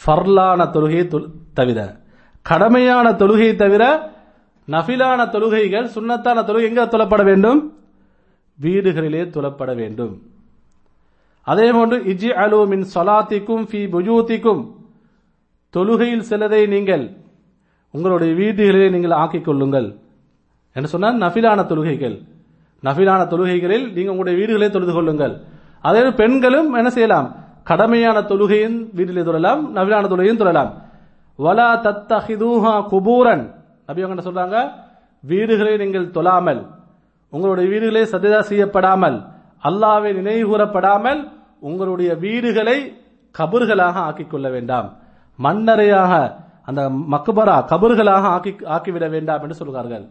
ஃபர்லான தொழுகையை தொழு- தவிர. கடமையான தொழுகையை தவிர நஃபிலான தொழுகைகள் சுன்னத்தான தொழுகை எங்க தொழப்பட வேண்டும்? வீடுகளிலே தொழப்பட வேண்டும். அதே போன்று இஜி அலு மின் சொலாத்திக்கும் ஃபி புஜூத்திக்கும். தொழுகையில் சிலதை நீங்கள் உங்களுடைய வீடுகளிலே நீங்கள் ஆக்கிக் கொள்ளுங்கள். என்று சொன்னால் நஃபிலான தொழுகைகள். நஃபிலான தொழுகைகளில் நீங்கள் உங்களுடைய வீடுகளே தொழுது கொள்ளுங்கள். அதே பெண்களும் என்ன செய்யலாம்? கடமையான தொழுகையும் வீட்டிலே தொழலாம் நவிலான தொழுகையும் தொழலாம். வலா தத்தஹிதூஹா குபூரன். அப்படி அவங்க என்ன சொல்றாங்க? வீடுகளை நீங்கள் தொழாமல் உங்களுடைய வீடுகளே சதிதா செய்யப்படாமல் அல்லாவை நினைவுகூறப்படாமல் உங்களுடைய வீடுகளை கபர்களாக ஆக்கிக் கொள்ள வேண்டாம். மண்ணறையாக அந்த மக்பரா கபர்களாக ஆக்கி ஆக்கிவிட வேண்டாம் என்று சொல்கிறார்கள்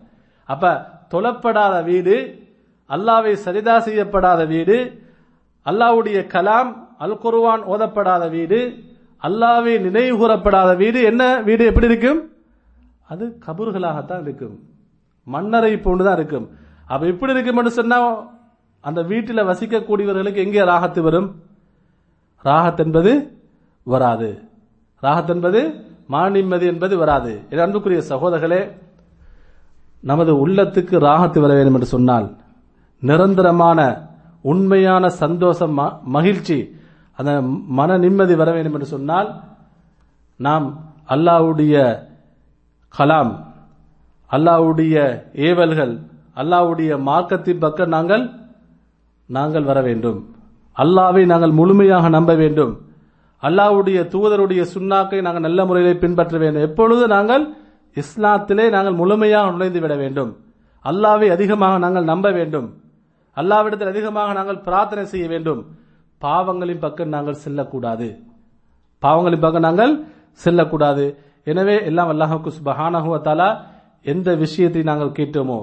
அப்ப தொழப்படாத வீடு அல்லாவை சரிதா செய்யப்படாத வீடு அல்லாவுடைய கலாம் அல் குருவான் ஓதப்படாத வீடு அல்லாவை நினைவு கூறப்படாத வீடு. என்ன வீடு? எப்படி இருக்கும்? அது கபூர்களாகத்தான் இருக்கும். மண்ணறை போன்றுதான் இருக்கும். அப்ப எப்படி இருக்கும் சொன்னா அந்த வீட்டில் வசிக்கக்கூடியவர்களுக்கு எங்கே ராகத்து வரும்? ராகத் என்பது வராது. ராகத் என்பது மாநிம்மதி என்பது வராது. என் அன்புக்குரிய சகோதரர்களே நமது உள்ளத்துக்கு ராகத்து வர வேண்டும் என்று சொன்னால் நிரந்தரமான உண்மையான சந்தோஷம் ம- மகிழ்ச்சி அந்த மன நிம்மதி வர வேண்டும் என்று சொன்னால் நாம் அல்லாஹ்வுடைய கலாம் அல்லாஹ்வுடைய ஏவல்கள் அல்லாஹ்வுடைய மார்க்கத்தின் பக்கம் நாங்கள் நாங்கள் வர வேண்டும். அல்லாவை நாங்கள் முழுமையாக நம்ப வேண்டும். அல்லாவுடைய தூதருடைய சுண்ணாக்கை நாங்கள் நல்ல முறையில் பின்பற்ற வேண்டும். எப்பொழுது நாங்கள் இஸ்லாத்திலே நாங்கள் முழுமையாக நுழைந்து விட வேண்டும். அல்லாவை அதிகமாக நாங்கள் நம்ப வேண்டும். அல்லாவிடத்தில் அதிகமாக நாங்கள் பிரார்த்தனை செய்ய வேண்டும். பாவங்களின் பக்கம் நாங்கள் செல்லக்கூடாது. பாவங்களின் பக்கம் நாங்கள் செல்லக்கூடாது. எனவே எல்லாம் அல்லாஹுக்கு சுபஹானஹு எந்த விஷயத்தை நாங்கள் கேட்டோமோ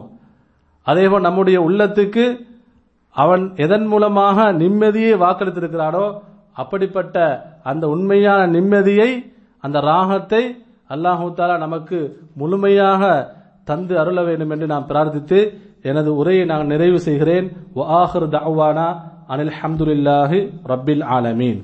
அதேபோல் நம்முடைய உள்ளத்துக்கு அவன் எதன் மூலமாக நிம்மதியை வாக்களித்திருக்கிறானோ அப்படிப்பட்ட அந்த உண்மையான நிம்மதியை அந்த ராகத்தை அல்லாஹு தாலா நமக்கு முழுமையாக தந்து அருள வேண்டும் என்று நாம் பிரார்த்தித்து எனது உரையை நான் நிறைவு செய்கிறேன். வ ஆஹிரு தஅவானா அனில் ஹம்துலில்லாஹி ரப்பில் ஆலமீன்